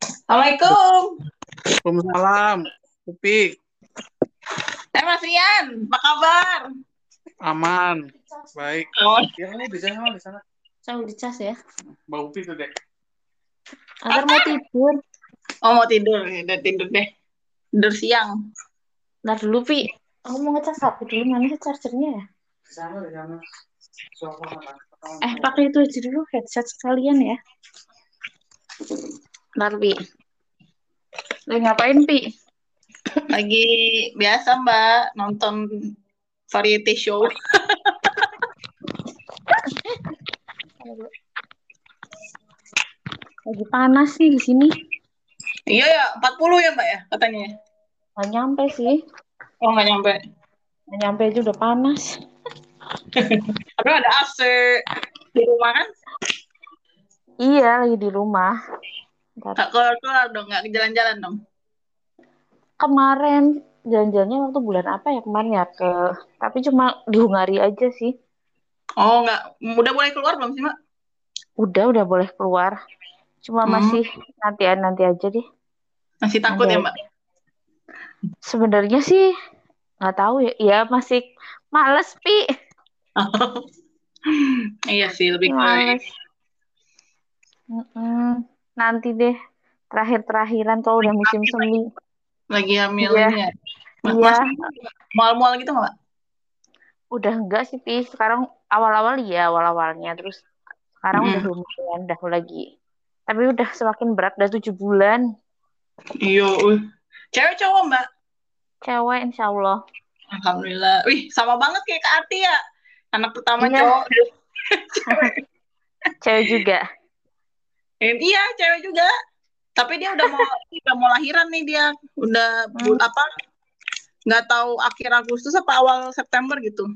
Assalamualaikum. Waalaikumsalam. Upi, Eh Mas Rian, apa kabar? aman. Baik. Oh, Ya, ini di sana, di sana. Saya udah cas ya. Mbak Upi tuh deh. Agar mau tidur. oh mau tidur, ya udah tidur deh. Tidur siang. Ntar dulu, Pi. Aku mau ngecas HP dulu. Mana sih chargernya ya? Di sana, di sana. Sofa mana? Eh, pakai itu aja dulu headset sekalian ya. Ntar, Pi. Lagi ngapain, Pi? Lagi biasa Mbak nonton variety show. Lagi panas sih di sini. Iya ya, 40 ya Mbak ya katanya. Nggak nyampe sih. Oh nggak nyampe. Nggak nyampe aja udah panas. Tapi ada AC di rumah kan? Iya, lagi di rumah. Ntar. Nggak keluar dong, ke jalan-jalan dong. Kemarin jalan-jalannya waktu bulan apa ya kemarin ya ke tapi cuma di Hungari aja sih. Oh nggak, udah boleh keluar belum sih Mbak? Udah, udah boleh keluar. Cuma Hmm. masih nanti nanti aja deh. Masih takut Ada. ya Mbak? Sebenarnya sih nggak tahu ya. Ya masih males pi. iya sih, lebih. Mm-mm. Nanti deh terakhir-terakhiran kalau udah musim semi. lagi hamil Iya. ya. Mas, Iya. mual-mual gitu nggak? Udah enggak sih pi. Sekarang awal-awal ya awal-awalnya terus sekarang udah lumayan dah lagi. Tapi udah semakin berat udah tujuh bulan. Iya. Cewek cowok Mbak? Cewek insya Allah. Alhamdulillah. Wih, sama banget kayak Kak Ati ya. Anak pertama Iya. cowok. Cewek juga. Eh, iya, cewek juga. Tapi dia udah mau udah mau lahiran nih dia. Udah Hmm. apa? Nggak tahu akhir Agustus apa awal September gitu.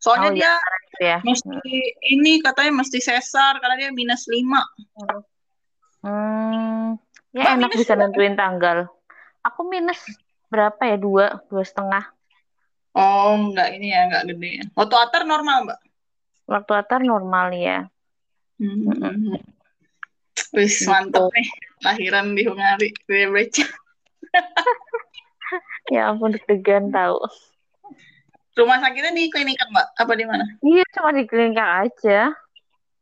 Soalnya Oh, dia Gitu ya. mesti ini katanya mesti sesar karena dia minus 5. Hmm, ya Mbak enak bisa nentuin tanggal. Aku minus berapa ya? Dua, dua setengah. Oh, nggak ini ya, nggak gede. ya. Waktu atar normal, Mbak. Waktu atar normal ya. Hmm. Wis Gitu. mantep nih lahiran di Hungari. Gue baca. Ya ampun deg-degan tahu. Rumah sakitnya di klinik Mbak? Apa di mana? Iya cuma di klinik aja.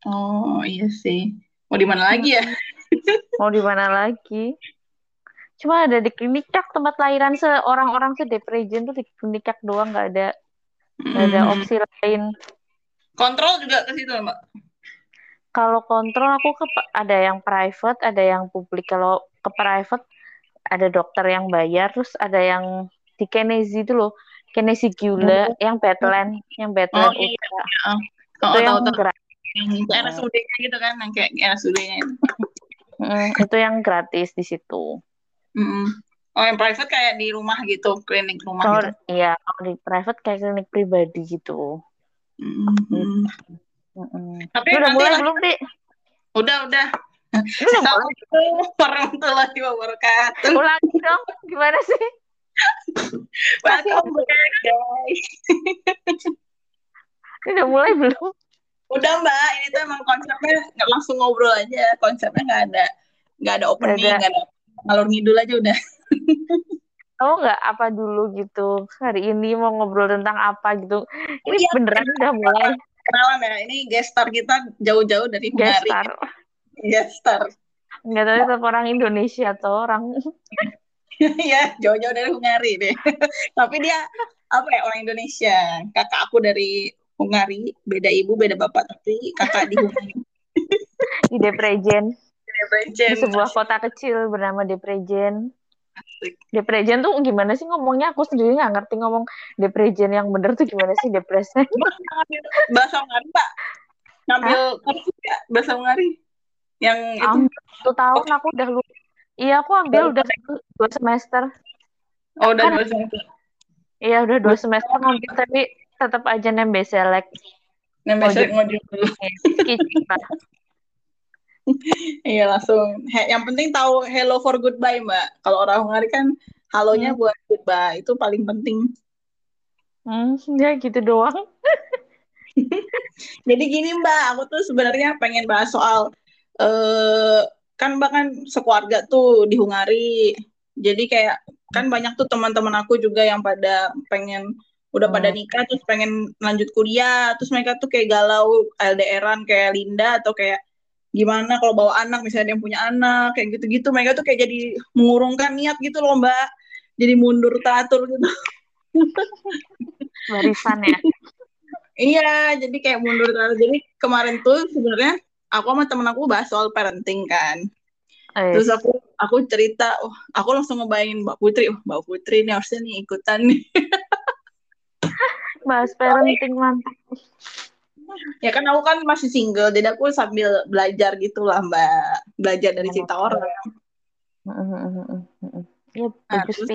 Oh, iya sih. Mau di mana lagi ya? Mau di mana lagi? Cuma ada di klinik Cak, tempat lahiran seorang-orang sedeprejen tuh di klinik Cak doang nggak ada nggak ada Hmm. opsi lain. Kontrol juga ke situ, Mbak. Kalau kontrol aku ke ada yang private, ada yang publik. Kalau ke private ada dokter yang bayar, terus ada yang di Kenesi itu loh, Kenesi Gula, yang Bedland, yang Bedland Oh, iya. Ultra. Oh, itu yang tahu gratis. Yang RSUD-nya gitu kan, yang kayak RSUD-nya itu. itu yang gratis di situ. Mm-mm. Oh, yang private kayak di rumah gitu, klinik rumah Kalau gitu. iya, kalau di private kayak klinik pribadi gitu. Mm-mm. Tapi udah mulai belum, Pi? udah udah. Assalamualaikum warahmatullahi wabarakatuh. Ulangi dong, gimana sih? Welcome back, guys. Udah mulai belum? Udah Mbak, ini tuh emang konsepnya nggak langsung ngobrol aja. Konsepnya nggak ada nggak ada opening, Nggak ada. Ngalur ngidul aja udah. Kamu nggak apa dulu gitu? Hari ini mau ngobrol tentang apa gitu? Ini Iya, beneran udah mulai Kenalan ya, ini guest star kita jauh-jauh dari Hungari. gestar. Guest star. Nggak tahu tetap orang Indonesia atau orang Iya, jauh-jauh dari Hungari deh. Tapi dia apa ya orang Indonesia. Kakak aku dari Hungari, beda ibu, beda bapak, tapi kakak di Hungari. di Deprejen, di Debrecen. sebuah kota kecil bernama Deprejen. Deprejen tuh gimana sih ngomongnya? Aku sendiri nggak ngerti ngomong Deprejen yang bener tuh gimana sih Deprejen? Ngambil bahasa Hungari, Mbak. Ngambil kursus ya, bahasa Hungari. Yang itu. Satu tahun aku udah lu. Iya aku ambil udah dua semester. Oh, udah kan- bahasa itu. Iya udah dua semester ngambil tapi tetap aja nembe selek. Nah, besok ngojek dulu. Kicik. Iya, langsung. He- yang penting tahu hello for goodbye, Mbak. Kalau orang Hungari kan halonya buat goodbye. Itu paling penting. Hmm, ya gitu doang. Jadi gini Mbak, aku tuh sebenarnya pengen bahas soal eh kan bahkan sekeluarga tuh di Hungari. Jadi kayak kan banyak tuh teman-teman aku juga yang pada pengen udah pada Hmm. nikah terus pengen lanjut kuliah, terus mereka tuh kayak galau LDRan kayak Linda atau kayak gimana kalau bawa anak misalnya yang punya anak kayak gitu-gitu mereka tuh kayak jadi mengurungkan niat gitu loh Mbak. Jadi mundur teratur gitu. Barisan ya. Iya, jadi kayak mundur terus. Jadi kemarin tuh sebenarnya aku sama temen aku bahas soal parenting kan. Eh, Terus aku aku cerita, oh, aku langsung ngebayangin Mbak Putri, oh, Mbak Putri ini harusnya nih ikutan nih. bahas parenting mantap. Ya kan aku kan masih single, jadi aku sambil belajar gitu lah Mbak, belajar dari cerita orang. Iya, Nah, terus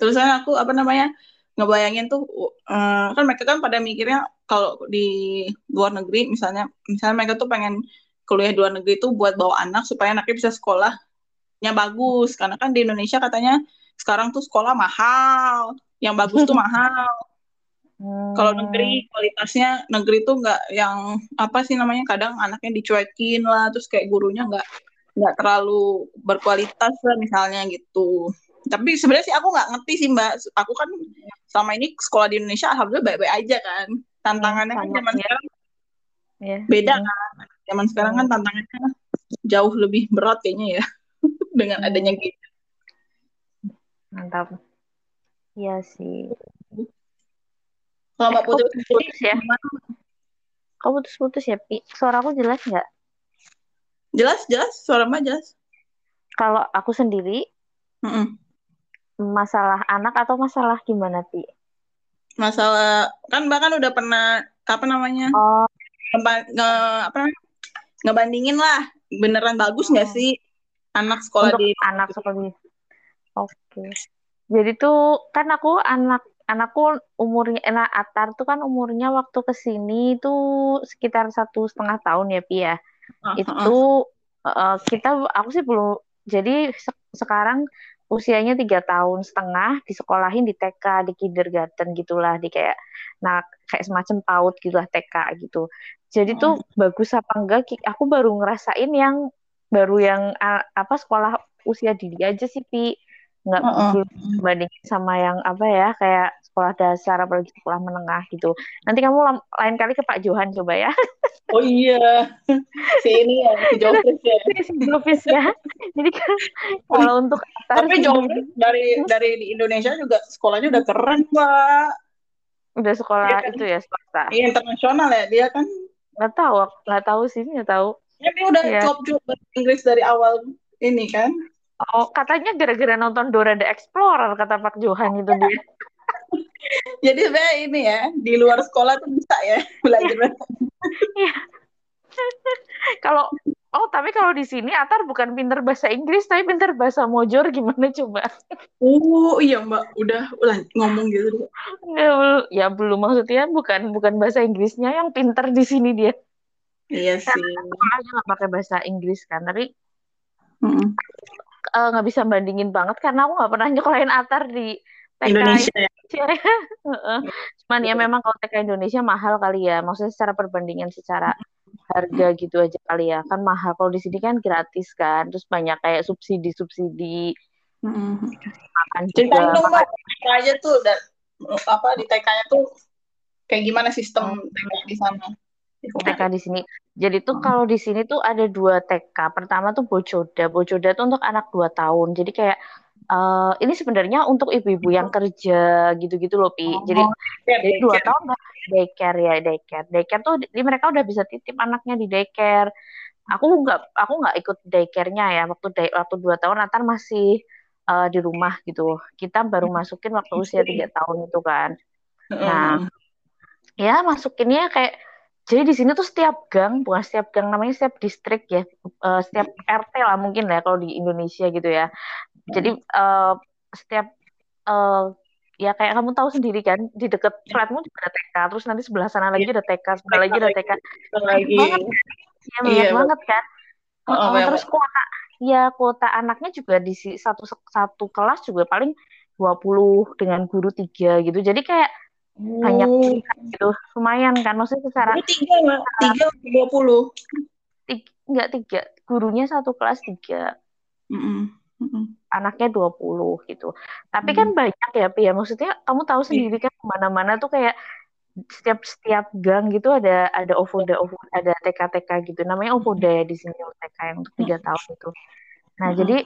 terus kan aku apa namanya ngebayangin tuh eh, kan mereka kan pada mikirnya kalau di luar negeri misalnya misalnya mereka tuh pengen kuliah di luar negeri tuh buat bawa anak supaya anaknya bisa sekolahnya bagus. Karena kan di Indonesia katanya sekarang tuh sekolah mahal yang bagus tuh mahal kalau Hmm, negeri kualitasnya negeri tuh nggak yang apa sih namanya kadang anaknya dicuekin lah terus kayak gurunya nggak nggak terlalu berkualitas lah misalnya gitu. Tapi sebenarnya sih aku nggak ngerti sih mbak. Aku kan selama ini sekolah di Indonesia alhamdulillah baik-baik aja kan. Tantangannya kan sama zaman ya. sekarang ya. beda Hmm, kan. Zaman sekarang kan tantangannya jauh lebih berat kayaknya ya dengan adanya hmm, gitu mantap. Iya sih. Kalau Eh, mbak kok Putri sendiri putus ya? gimana Kok putus-putus ya, Pi? Suaraku jelas nggak? jelas jelas suara mbak jelas Kalau aku sendiri, Mm-mm. masalah anak atau masalah gimana, Pi? masalah kan bahkan udah pernah apa namanya Oh, nge, nge- apa namanya, ngebandingin lah beneran bagus nggak Hmm. sih anak sekolah untuk di anak seperti Oke. Jadi tuh kan aku anak anakku umurnya nah Atar tuh kan umurnya waktu ke sini tuh sekitar satu setengah tahun ya Pi ya. Ah. Itu eh, kita aku sih belum jadi se- sekarang usianya tiga tahun setengah disekolahin di TK di kindergarten gitulah di kayak nah kayak semacam PAUD gitulah TK gitu. Jadi tuh bagus apa enggak aku baru ngerasain yang baru yang ah, apa sekolah usia dini aja sih Pi nggak bandingin sama yang apa ya kayak sekolah dasar apalagi sekolah menengah gitu. Nanti kamu lam- lain kali ke Pak Johan coba ya. oh iya si ini ya si Jofres ya si Jofis ya. Jadi kan kalau untuk Atar tapi Jofres dari dari di Indonesia juga sekolahnya udah keren mbak udah sekolah Iya kan? itu ya swasta. Iya, internasional ya dia kan Nggak tahu, nggak tahu sih, nggak tahu. ya, dia udah Iya. job bahasa Inggris dari awal ini kan Oh, katanya gara-gara nonton Dora the Explorer kata Pak Johan itu dia. jadi sebenarnya ini ya di luar sekolah tuh bisa ya belajar bahasa Kalau oh tapi kalau di sini Atar bukan pinter bahasa Inggris tapi pinter bahasa Mojor gimana coba? Oh iya mbak, udah ngomong gitu. Ya, ya belum maksudnya bukan bukan bahasa Inggrisnya yang pinter di sini dia. Iya sih. Sekolahnya nggak pakai bahasa Inggris kan, tapi nggak bisa bandingin banget karena aku nggak pernah nyekolahin Atar di TK Indonesia ya. Indonesia. Heeh. Cuman ya memang kalau TK Indonesia mahal kali ya, maksudnya secara perbandingan secara harga gitu aja kali ya, kan mahal. Kalau di sini kan gratis kan, terus banyak kayak subsidi-subsidi Mm-mm. makan juga. TK aja tuh dan apa di TK-nya tuh kayak gimana sistem TK di sana? TK Hungary. di sini. Jadi tuh Hmm. kalau di sini tuh ada dua TK. Pertama tuh Bocoda. Bocoda tuh untuk anak dua tahun. Jadi kayak eh, ini sebenarnya untuk ibu-ibu yang kerja gitu-gitu loh, Pi. Jadi Oh, daycare, jadi dua tahun daycare ya daycare. Daycare tuh di, mereka udah bisa titip anaknya di daycare. Aku nggak aku nggak ikut daycare-nya ya. Waktu day, waktu dua tahun Natar masih eh, di rumah gitu. Kita baru masukin waktu usia tiga tahun itu kan. Nah, ya masukinnya kayak jadi di sini tuh setiap gang bukan setiap gang namanya setiap distrik ya eh, setiap RT lah mungkin ya kalau di Indonesia gitu ya. Jadi eh, setiap eh, ya kayak kamu tahu sendiri kan di deket flatmu juga ada TK terus nanti sebelah sana lagi ada TK sebelah lagi ada TK lagi. banget ya banyak Iya, banget kan? Oh, banyak terus kuota ya kuota anaknya juga di satu satu kelas juga paling 20 dengan guru tiga gitu. Jadi kayak banyak Oh. gitu. Lumayan kan maksudnya secara Ini tiga mbak, tiga dua puluh. enggak tiga. Gurunya satu kelas tiga. Mm-mm. Mm-mm. anaknya 20 gitu. Tapi Hmm. kan banyak ya ya. Maksudnya kamu tahu sendiri kan ke mana-mana tuh kayak setiap setiap gang gitu ada ada ovoda ovoda ada TK TK gitu. Namanya ovoda ya di sini TK yang untuk tiga tahun itu. Nah jadi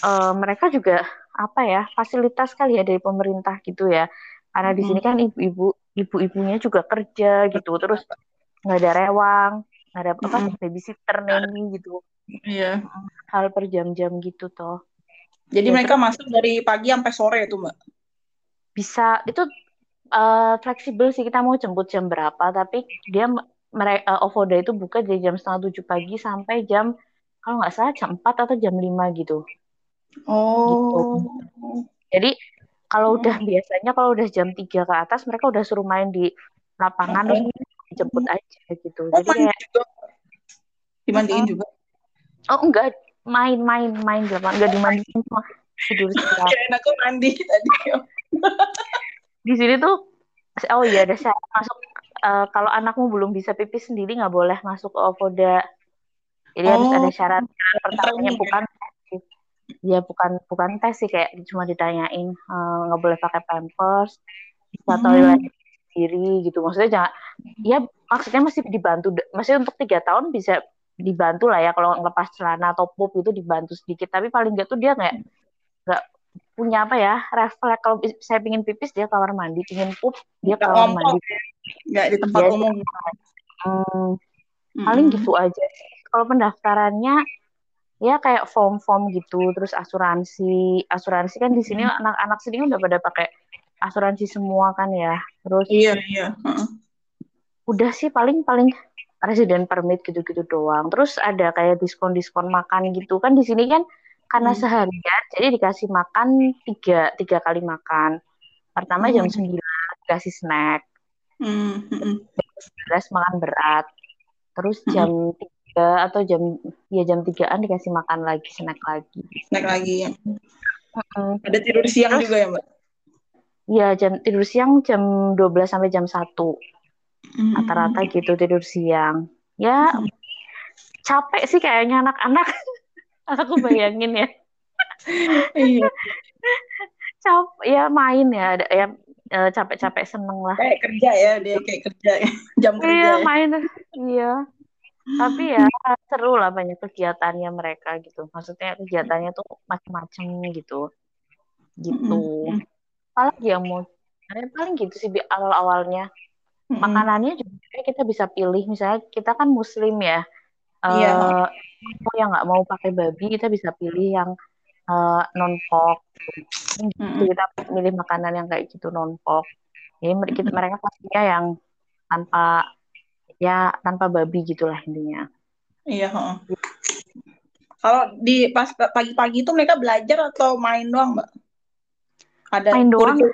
eh, mereka juga apa ya fasilitas kali ya dari pemerintah gitu ya karena di sini kan ibu-ibu ibu-ibunya juga kerja gitu terus nggak ada rewang nggak ada apa Mm-mm. babysitter nanny gitu Iya. hal per jam-jam gitu toh Jadi Ya, mereka masuk dari pagi sampai sore itu, Mbak. bisa itu eh, fleksibel sih kita mau jemput jam berapa tapi dia mereka Ovoda itu buka dari jam setengah tujuh pagi sampai jam kalau nggak salah jam 4 atau jam 5 gitu Oh. jadi kalau Hmm. udah biasanya kalau udah jam 3 ke atas mereka udah suruh main di lapangan Oh. terus dijemput aja gitu Oh, jadi kayak juga. Dimandiin juga. oh enggak main-main main di lapangan enggak dimandiin cuma tidur Kirain aku mandi tadi. di sini tuh oh iya ada syarat masuk eh, kalau anakmu belum bisa pipis sendiri nggak boleh masuk ke Ovoda jadi harus Oh. ada syarat pertamanya ya? bukan sih. Ya bukan bukan tes sih kayak cuma ditanyain eh, nggak boleh pakai pampers bisa Hmm. toilet sendiri gitu. Maksudnya jangan ya maksudnya masih dibantu maksudnya untuk tiga tahun bisa dibantu lah ya. Kalau ngelepas celana atau pup itu dibantu sedikit. Tapi paling nggak tuh dia nggak nggak punya apa ya refleks. Kalau saya pingin pipis dia kamar mandi. Pingin pup dia Nggak kamar mandi. Nggak di tempat umum. Hmm, paling Mm-mm. gitu aja. Kalau pendaftarannya ya kayak form-form gitu, terus asuransi, asuransi kan di sini anak-anak sini kan udah pada pakai asuransi semua kan ya. Terus Iya, iya. Heeh. udah sih paling paling resident permit gitu-gitu doang. Terus ada kayak diskon-diskon makan gitu kan di sini kan karena Hmm. seharian jadi dikasih makan tiga tiga kali makan. Pertama jam Hmm. 9 dikasih snack, Hmm, mm-mm. 11 makan berat. Terus jam 3 atau jam ya jam 3-an dikasih makan lagi, snack lagi. Snack lagi ya. Mm. Ada tidur siang Terus- juga ya, Mbak? Ya jam tidur siang jam 12 sampai jam 1 Mm-mm. rata-rata gitu tidur siang. Ya capek sih kayaknya anak-anak. Aku bayangin ya. Iya, Capek ya main ya ada ya eh, capek-capek seneng lah. kayak kerja ya, dia kayak kerja. Jam kerja Iya ya. main iya. Tapi ya seru lah banyak kegiatannya mereka gitu. Maksudnya kegiatannya tuh macam-macam gitu. Gitu. Apalagi yang mau eh, paling gitu sih Bi, awal-awalnya. Mm-mm. Makanannya juga kita bisa pilih. Misalnya kita kan muslim ya. Iya. Eh mau yang nggak mau pakai babi kita bisa pilih yang non pork. Mm-mm. Kita milih makanan yang kayak gitu non pork. Jadi kita- mereka pastinya yang tanpa ya tanpa babi gitulah intinya. Iya. Kalau di pas pagi-pagi itu mereka belajar atau main doang, Mbak? Ada Main doang. gitu?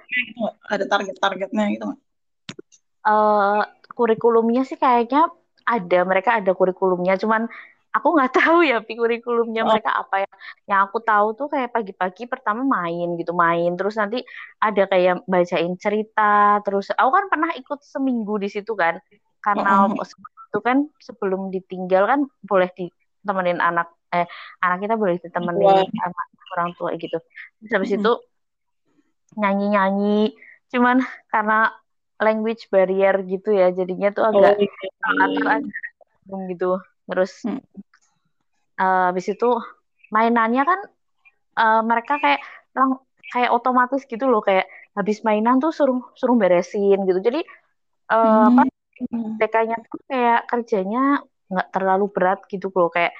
Ada target-targetnya gitu nggak? eh kurikulumnya sih kayaknya ada mereka ada kurikulumnya cuman aku nggak tahu ya kurikulumnya Oh. mereka apa ya yang aku tahu tuh kayak pagi-pagi pertama main gitu main terus nanti ada kayak bacain cerita terus aku kan pernah ikut seminggu di situ kan karena itu kan sebelum ditinggal kan boleh ditemenin anak eh anak kita boleh ditemenin sama orang tua gitu. Terus habis itu nyanyi-nyanyi cuman karena language barrier gitu ya jadinya tuh agak Oh, iya. gitu. Terus Hmm. eh, habis itu mainannya kan eh, mereka kayak lang- kayak otomatis gitu loh kayak habis mainan tuh suruh suruh beresin gitu. Jadi eh, apa Hmm. TK-nya tuh kayak kerjanya nggak terlalu berat gitu loh kayak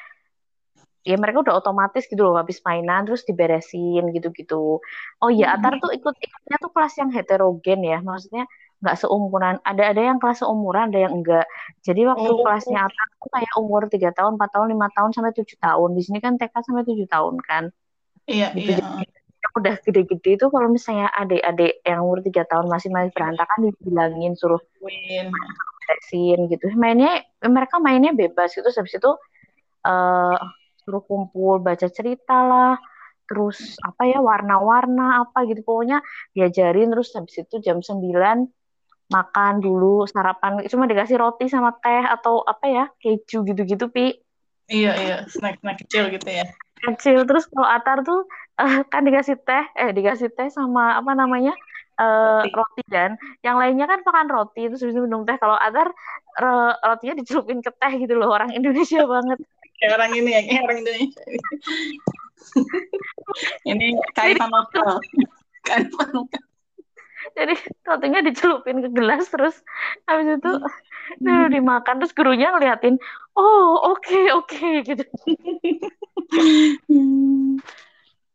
ya mereka udah otomatis gitu loh habis mainan terus diberesin gitu-gitu. Oh iya, Hmm. Atar tuh ikut ikutnya tuh kelas yang heterogen ya, maksudnya nggak seumuran. Ada ada yang kelas seumuran, ada yang enggak. Jadi waktu Oh. kelasnya Atar tuh kayak umur 3 tahun, 4 tahun, 5 tahun sampai 7 tahun. Di sini kan TK sampai 7 tahun kan. Iya, Gitu. iya. Yang udah gede-gede itu kalau misalnya adik-adik yang umur 3 tahun masih masih berantakan dibilangin suruh Win. Beresin gitu. Mainnya mereka mainnya bebas gitu. Habis itu eh suruh kumpul baca cerita lah. Terus apa ya warna-warna apa gitu pokoknya diajarin terus habis itu jam 9 makan dulu sarapan cuma dikasih roti sama teh atau apa ya keju gitu-gitu pi Iya, iya, snack-snack kecil gitu ya. kecil terus kalau Atar tuh eh, kan dikasih teh eh dikasih teh sama apa namanya eh, Roti. roti dan yang lainnya kan makan roti terus habis itu minum teh kalau Atar ro- rotinya dicelupin ke teh gitu loh orang Indonesia banget Kayak orang ini ya, kayak orang Indonesia. ini kaifan lokal. Kaifan lokal. jadi rotinya dicelupin ke gelas terus habis itu dulu dimakan terus gurunya ngeliatin oh oke oke gitu Hmm.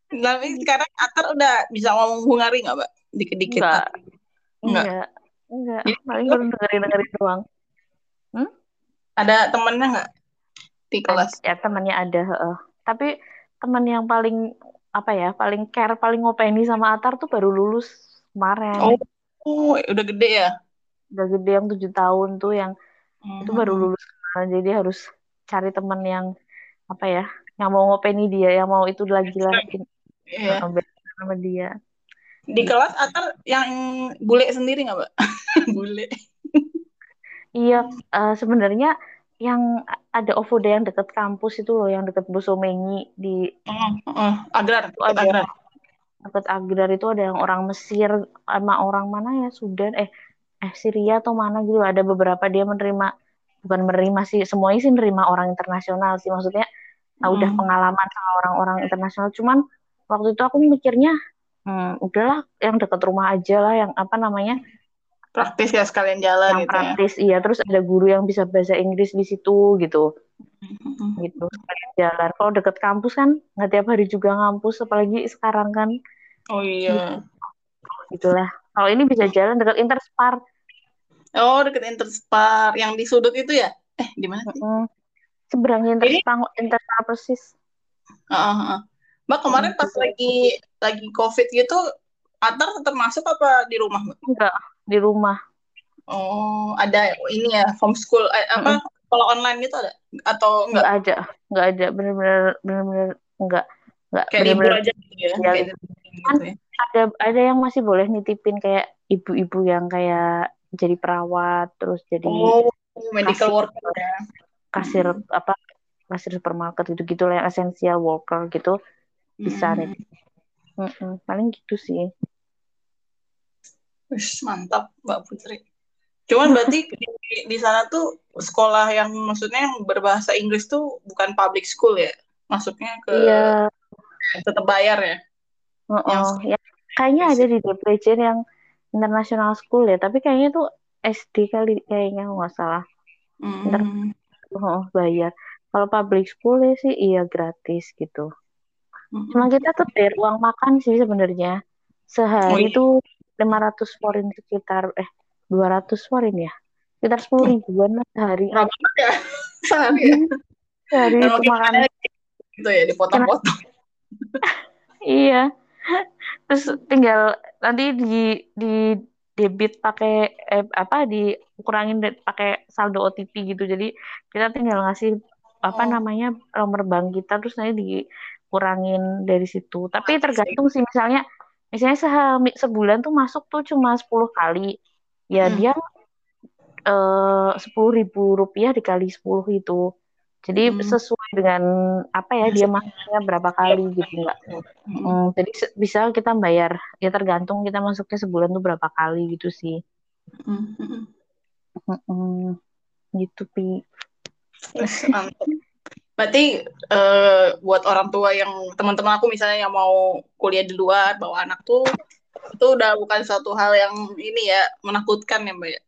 Tapi sekarang Atar udah bisa ngomong Hungari nggak, Mbak? Dikit-dikit. enggak Enggak. enggak enggak Jadi, paling baru dengerin dengerin doang Ada temennya nggak di kelas? ya temannya ada heeh. tapi teman yang paling apa ya paling care paling ngopeni sama Atar tuh baru lulus kemarin Oh, oh, udah gede ya? udah gede yang tujuh tahun tuh yang itu baru Hmm. lulus kemarin jadi harus cari teman yang apa ya yang mau ngopeni dia yang mau itu lagi lagi Iya. sama dia Di kelas Atar yang bule sendiri nggak, Mbak? bule. iya eh, sebenarnya yang ada OVOD yang deket kampus itu loh yang deket Bosomenyi di Oh, oh, agrar, Itu ada. agrar. deket Agrar itu ada yang orang Mesir sama orang mana ya Sudan eh eh Syria atau mana gitu ada beberapa dia menerima bukan menerima sih semuanya sih menerima orang internasional sih maksudnya ah, udah Hmm. pengalaman sama orang-orang internasional cuman waktu itu aku mikirnya hmm, udahlah yang deket rumah aja lah yang apa namanya Praktis ya sekalian jalan yang gitu ya. praktis iya terus ada guru yang bisa bahasa Inggris di situ gitu Hmm. gitu sekalian jalan kalau deket kampus kan nggak tiap hari juga ngampus apalagi sekarang kan Oh iya. gitulah kalau ini bisa jalan deket Interspar Oh, deket Interspar yang di sudut itu ya? Eh, di mana sih? Mm. seberang Interspar Interspar persis heeh. Mbak kemarin pas lagi lagi COVID gitu, Atar tetap masuk apa di rumah, enggak di rumah Oh, ada ini ya, homeschool eh, apa sekolah online gitu ada atau enggak? enggak ada enggak ada bener-bener bener-bener enggak enggak Kayak libur aja gitu ya? Kayak gitu ya. ada ada yang masih boleh nitipin kayak ibu-ibu yang kayak jadi perawat terus jadi Oh, medical Kasih. worker ya. kasir apa kasir supermarket gitu gitu lah yang essential worker gitu bisa Hmm. nih Mm-mm, paling gitu sih Wih, mantap, Mbak Putri. Cuman berarti di, di sana tuh sekolah yang maksudnya yang berbahasa Inggris tuh bukan public school ya? Maksudnya ke iya tetap bayar ya? oh ya kayaknya ada di DPJ yang international school ya tapi kayaknya tuh SD kali kayaknya nggak salah Hmm. oh, bayar kalau public school ya sih iya gratis gitu. Cuma kita tuh bayar uang makan sih sebenarnya. Sehari Oh, iya. tuh 500 forin sekitar eh 200 forin ya. Sekitar 10 ribuan lah sehari. Banget ya sehari ya. Sehari itu makan. gitu ya dipotong-potong. Iya. Terus tinggal nanti di di debit pakai eh, apa dikurangin pakai saldo OTP gitu. Jadi kita tinggal ngasih apa Oh. namanya nomor bank kita terus nanti dikurangin dari situ. Tapi tergantung sih misalnya misalnya se- sebulan tuh masuk tuh cuma 10 kali. Ya Hmm. dia eh sepuluh ribu rupiah dikali 10 itu. Jadi Hmm. sesuai dengan apa ya dia masuknya berapa kali gitu enggak. Hmm. Hmm, jadi bisa kita bayar ya tergantung kita masuknya sebulan tuh berapa kali gitu sih. Hmm. Hmm. Gitu pi. Berarti eh, buat orang tua yang teman-teman aku misalnya yang mau kuliah di luar bawa anak tuh itu udah bukan suatu hal yang ini ya menakutkan ya mbak ya.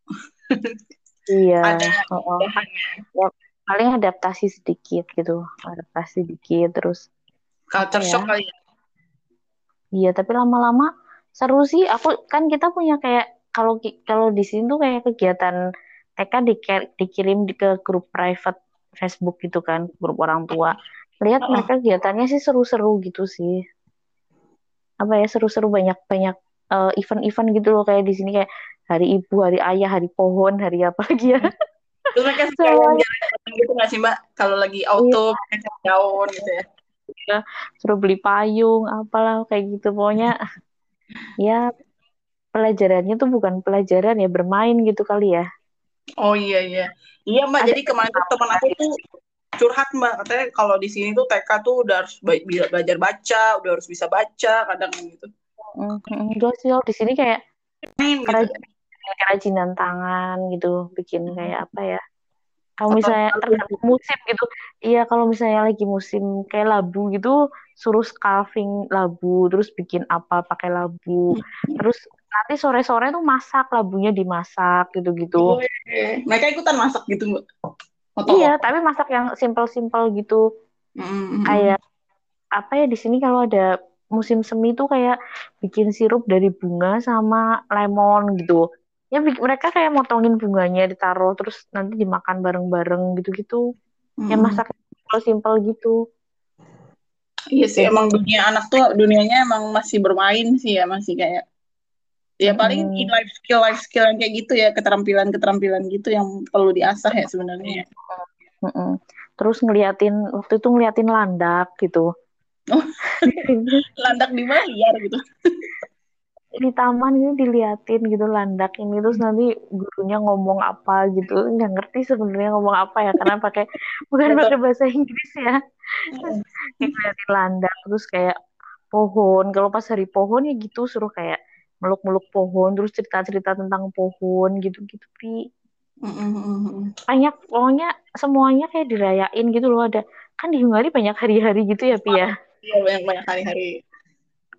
Iya. Ada oh, oh. bahannya. Paling adaptasi sedikit gitu, adaptasi sedikit terus. culture ya? shock kali ya. Iya, tapi lama-lama seru sih. Aku kan kita punya kayak kalau kalau di sini tuh kayak kegiatan TK di- dikirim di ke grup private Facebook gitu kan, grup orang tua. Lihat Oh. mereka kegiatannya sih seru-seru gitu sih. Apa ya seru-seru banyak-banyak eh, event-event gitu loh kayak di sini kayak hari ibu, hari ayah, hari pohon, hari apa lagi ya. Terus mereka suka Semuanya. jalan-jalan gitu nggak sih mbak? Kalau lagi auto mereka cari daun gitu ya. Suruh beli payung, apalah kayak gitu pokoknya. Ya pelajarannya tuh bukan pelajaran ya bermain gitu kali ya. Oh iya iya. Iya mbak. Ada Jadi kemarin tuh teman aku tuh curhat mbak katanya kalau di sini tuh TK tuh udah harus belajar baca udah harus bisa baca kadang gitu Mm, mm, enggak sih di sini kayak main gitu keraj- kerajinan tangan gitu bikin kayak apa ya kalau misalnya tergantung musim gitu. Iya kalau misalnya lagi musim kayak labu gitu suruh carving labu terus bikin apa pakai labu. Terus nanti sore-sore tuh masak labunya dimasak gitu-gitu. Eh, mereka ikutan masak gitu mbak? Iya tapi masak yang simple-simple gitu. Mm, mm, kayak apa ya di sini kalau ada musim semi tuh kayak bikin sirup dari bunga sama lemon gitu ya mereka kayak motongin bunganya ditaruh terus nanti dimakan bareng-bareng gitu-gitu ya mm. masak simple gitu Iya sih emang dunia anak tuh dunianya emang masih bermain sih ya masih kayak ya paling Hmm. in life skill life skill yang kayak gitu ya keterampilan keterampilan gitu yang perlu diasah ya sebenarnya. Mm-mm. terus ngeliatin waktu itu ngeliatin landak gitu Oh. Landak di mana liar gitu. di taman ini diliatin gitu landak ini terus nanti gurunya ngomong apa gitu. Nggak ngerti sebenarnya ngomong apa ya karena pakai bukan pakai bahasa Inggris ya. Kayak ngeliatin landak terus kayak pohon. Kalau pas hari pohon ya gitu suruh kayak meluk-meluk pohon terus cerita-cerita tentang pohon gitu-gitu pi. Mm, mm, mm, mm. banyak pokoknya semuanya kayak dirayain gitu loh. Ada kan di Hungari banyak hari-hari gitu ya pi ya? Iya banyak banyak hari-hari.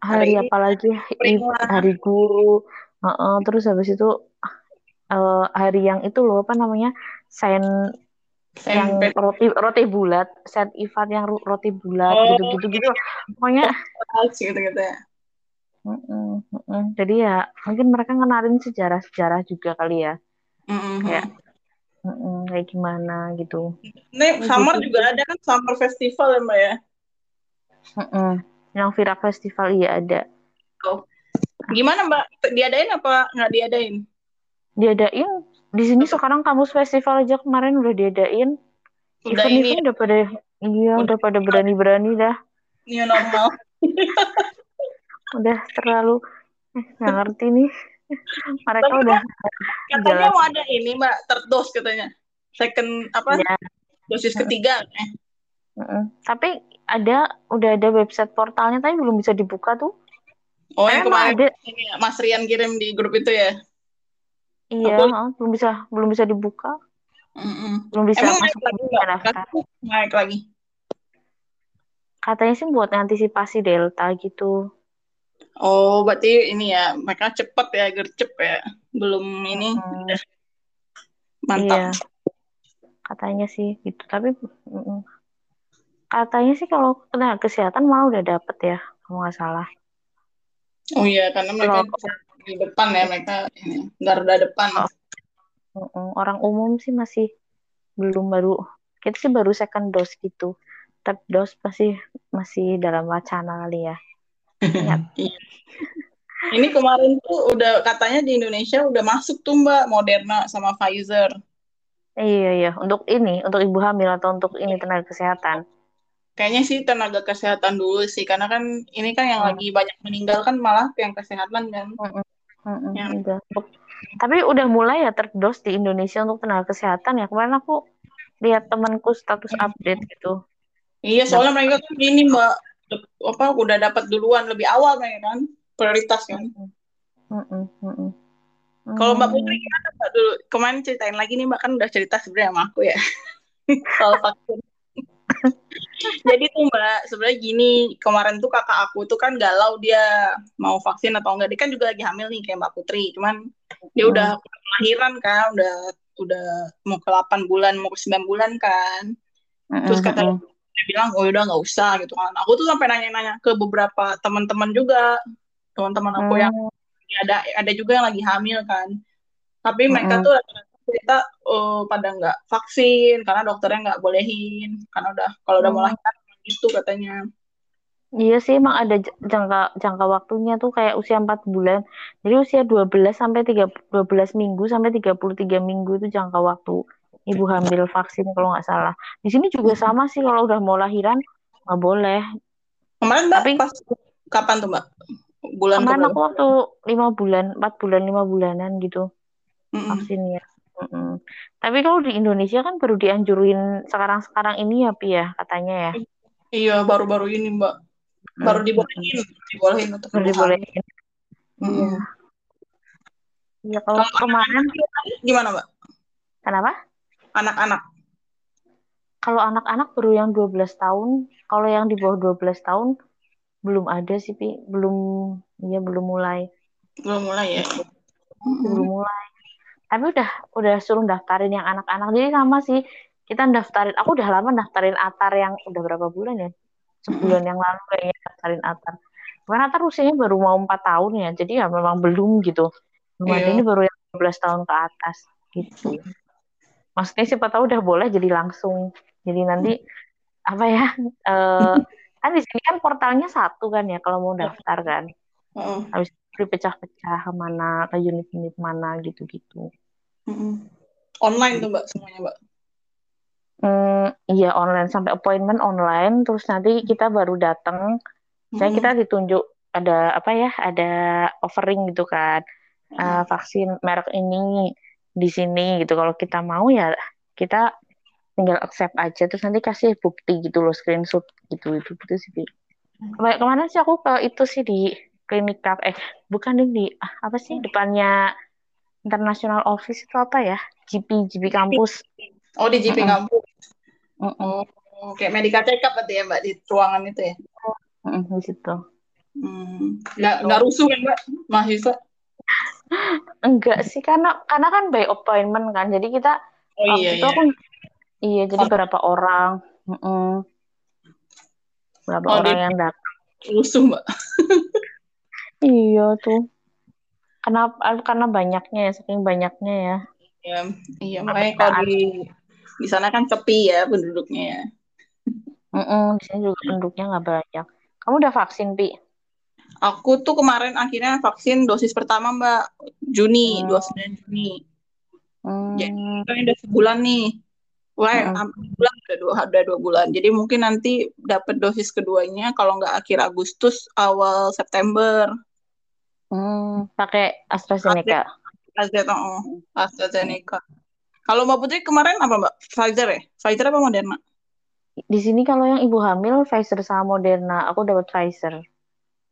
Hari Hari- apa lagi Spring lah. hari guru Heeh, terus habis itu eh, hari yang itu loh apa namanya sen yang roti roti bulat set ifat yang roti bulat Oh, gitu gitu gitu pokoknya kelas gitu-gitu ya. mm-mm, mm-mm. jadi ya mungkin mereka ngenalin sejarah-sejarah juga kali ya Mm, mm, mm. Kayak- Mm-mm, kayak gimana gitu Nih summer juga ada kan summer festival ya mbak ya. Mm-mm. Yang Vira Festival iya ada Gimana mbak? Diadain apa nggak diadain? diadain di sini sekarang kampus festival aja kemarin udah diadain Udah event ini udah pada iya Udah- udah pada berani berani dah new normal. udah terlalu eh, nggak ngerti nih mereka Tapi udah Katanya jelas mau ada ini mbak third dose katanya. Second apa? ya Dosis ketiga. Eh. Mm-mm. tapi ada udah ada website portalnya tapi belum bisa dibuka tuh Oh yang Emang kemarin ada ini ya, Mas Rian kirim di grup itu ya. iya Aku- oh, belum bisa belum bisa dibuka Mm-mm. belum bisa Emang naik masuk lagi daftar Naik lagi. katanya sih buat antisipasi delta gitu Oh berarti ini ya mereka cepet ya gercep ya. Belum ini Hmm, mantap. iya katanya sih gitu tapi mm, katanya sih kalau tenaga kesehatan malah udah dapet ya kalau nggak salah Oh iya karena mereka Kalau- di depan ya mereka ini garda depan. Oh. Orang umum sih masih belum baru kita sih baru second dose gitu third dose pasti masih dalam wacana kali ya. Iya. Ini kemarin tuh udah katanya di Indonesia udah masuk tuh Mbak Moderna sama Pfizer. iya iya untuk ini untuk ibu hamil atau untuk ini tenaga kesehatan Kayaknya sih tenaga kesehatan dulu sih karena kan ini kan yang Hmm. lagi banyak meninggal kan malah yang kesehatan kan. Mm-mm, Ya. udah. Untuk- tapi udah mulai ya third dose di Indonesia untuk tenaga kesehatan ya kemarin aku lihat temanku status update gitu Iya soalnya mereka kan ini Mbak apa udah dapat duluan lebih awal mereka kan prioritas kan. Mm-mm, mm-mm. Kalau Mbak Hmm. Putri gimana Mbak dulu? Kemarin ceritain lagi nih Mbak kan udah cerita sebenarnya sama aku ya soal vaksin. Jadi tuh Mbak, sebenarnya gini, kemarin tuh kakak aku tuh kan galau dia mau vaksin atau enggak. Dia kan juga lagi hamil nih kayak Mbak Putri. Cuman dia Hmm. udah kelahiran kan, udah udah mau ke 8 bulan, mau ke 9 bulan kan. Terus kata Mm-mm, dia bilang, "Oh udah nggak usah" gitu kan. Aku tuh sampai nanya-nanya ke beberapa teman-teman juga. Teman-teman aku yang mm-mm. ada ada juga yang lagi hamil kan. Tapi mereka Mm-mm. tuh rata-rata cerita oh, pada nggak vaksin karena dokternya nggak bolehin karena udah kalau udah mau Hmm. lahiran gitu katanya. Iya sih emang ada jangka jangka waktunya tuh kayak usia 4 bulan. Jadi usia 12 sampai 3 12 minggu sampai 33 minggu itu jangka waktu ibu hamil vaksin kalau nggak salah. Di sini juga sama sih kalau udah mau lahiran nggak boleh. Kemarin Mbak Tapi- pas kapan tuh Mbak? Bulan Kemarin aku waktu 5 bulan, 4 bulan, 5 bulanan gitu Mm-mm. vaksinnya. Mm-mm. Tapi kalau di Indonesia kan baru dianjurin sekarang-sekarang ini ya, Pi ya, katanya ya. Iya, baru-baru ini Mbak. Baru Mm. dibolehin, dibolehin untuk Baru dibolehin. Iya. Iya, kalau Kalau kemarin Gimana Mbak? kenapa? Anak-anak. Kalau anak-anak baru yang 12 tahun, kalau yang di bawah 12 tahun belum ada sih, Pi. Belum, iya belum mulai. Belum mulai ya? Belum mulai. Tapi udah udah suruh daftarin yang anak-anak. Jadi sama sih, kita daftarin. Aku udah lama daftarin Atar yang udah berapa bulan ya? Sebulan yang lalu kayaknya daftarin Atar. Karena Atar usianya baru mau 4 tahun ya. Jadi ya memang belum gitu. Belum Iya. ini baru yang 12 tahun ke atas gitu. Maksudnya siapa tahu udah boleh jadi langsung. Jadi nanti apa ya? eh kan di sini kan portalnya satu kan ya kalau mau daftar kan. Habis dipecah-pecah ke mana, ke unit-unit mana gitu-gitu. Online tuh Mbak semuanya Mbak. Hmm, iya online sampai appointment online, terus nanti kita baru datang. Saya Mm-mm. kita ditunjuk ada apa ya? Ada offering gitu kan. Eh, vaksin merek ini di sini gitu. Kalau kita mau ya kita tinggal accept aja terus nanti kasih bukti gitu loh screenshot gitu itu gitu sih Bi. Kemarin ke mana sih aku ke itu sih di klinik kap eh bukan ding di ah, apa sih depannya International Office itu apa ya GP GP kampus Oh di GP Mm-mm. kampus. Oh, kayak medical check up berarti ya Mbak di ruangan itu ya. Mm-mm, di situ Hmm. Nggak, nggak rusuh kan Mbak mahasiswa? enggak sih karena karena kan by appointment kan jadi kita Oh iya itu iya. aku iya jadi berapa orang Mm-mm. berapa Oh, orang di- yang datang Rusuh Mbak. iya tuh karena karena banyaknya ya saking banyaknya ya Ya, iya makanya kalau di di sana kan sepi ya penduduknya ya. Mm-mm, di sini juga penduduknya nggak banyak kamu udah vaksin pi Aku tuh kemarin akhirnya vaksin dosis pertama Mbak Juni, Hmm. 29 Juni. Hmm, Kan udah sebulan nih. Wah, hampir bulan udah dua, udah dua bulan. Jadi mungkin nanti dapat dosis keduanya kalau nggak akhir Agustus awal September. Hmm, pakai AstraZeneca AstraZeneca, oh, AstraZeneca. Kalau Mbak Putri kemarin apa Mbak? Pfizer ya? Pfizer apa Moderna? di sini kalau yang ibu hamil Pfizer sama Moderna aku dapat Pfizer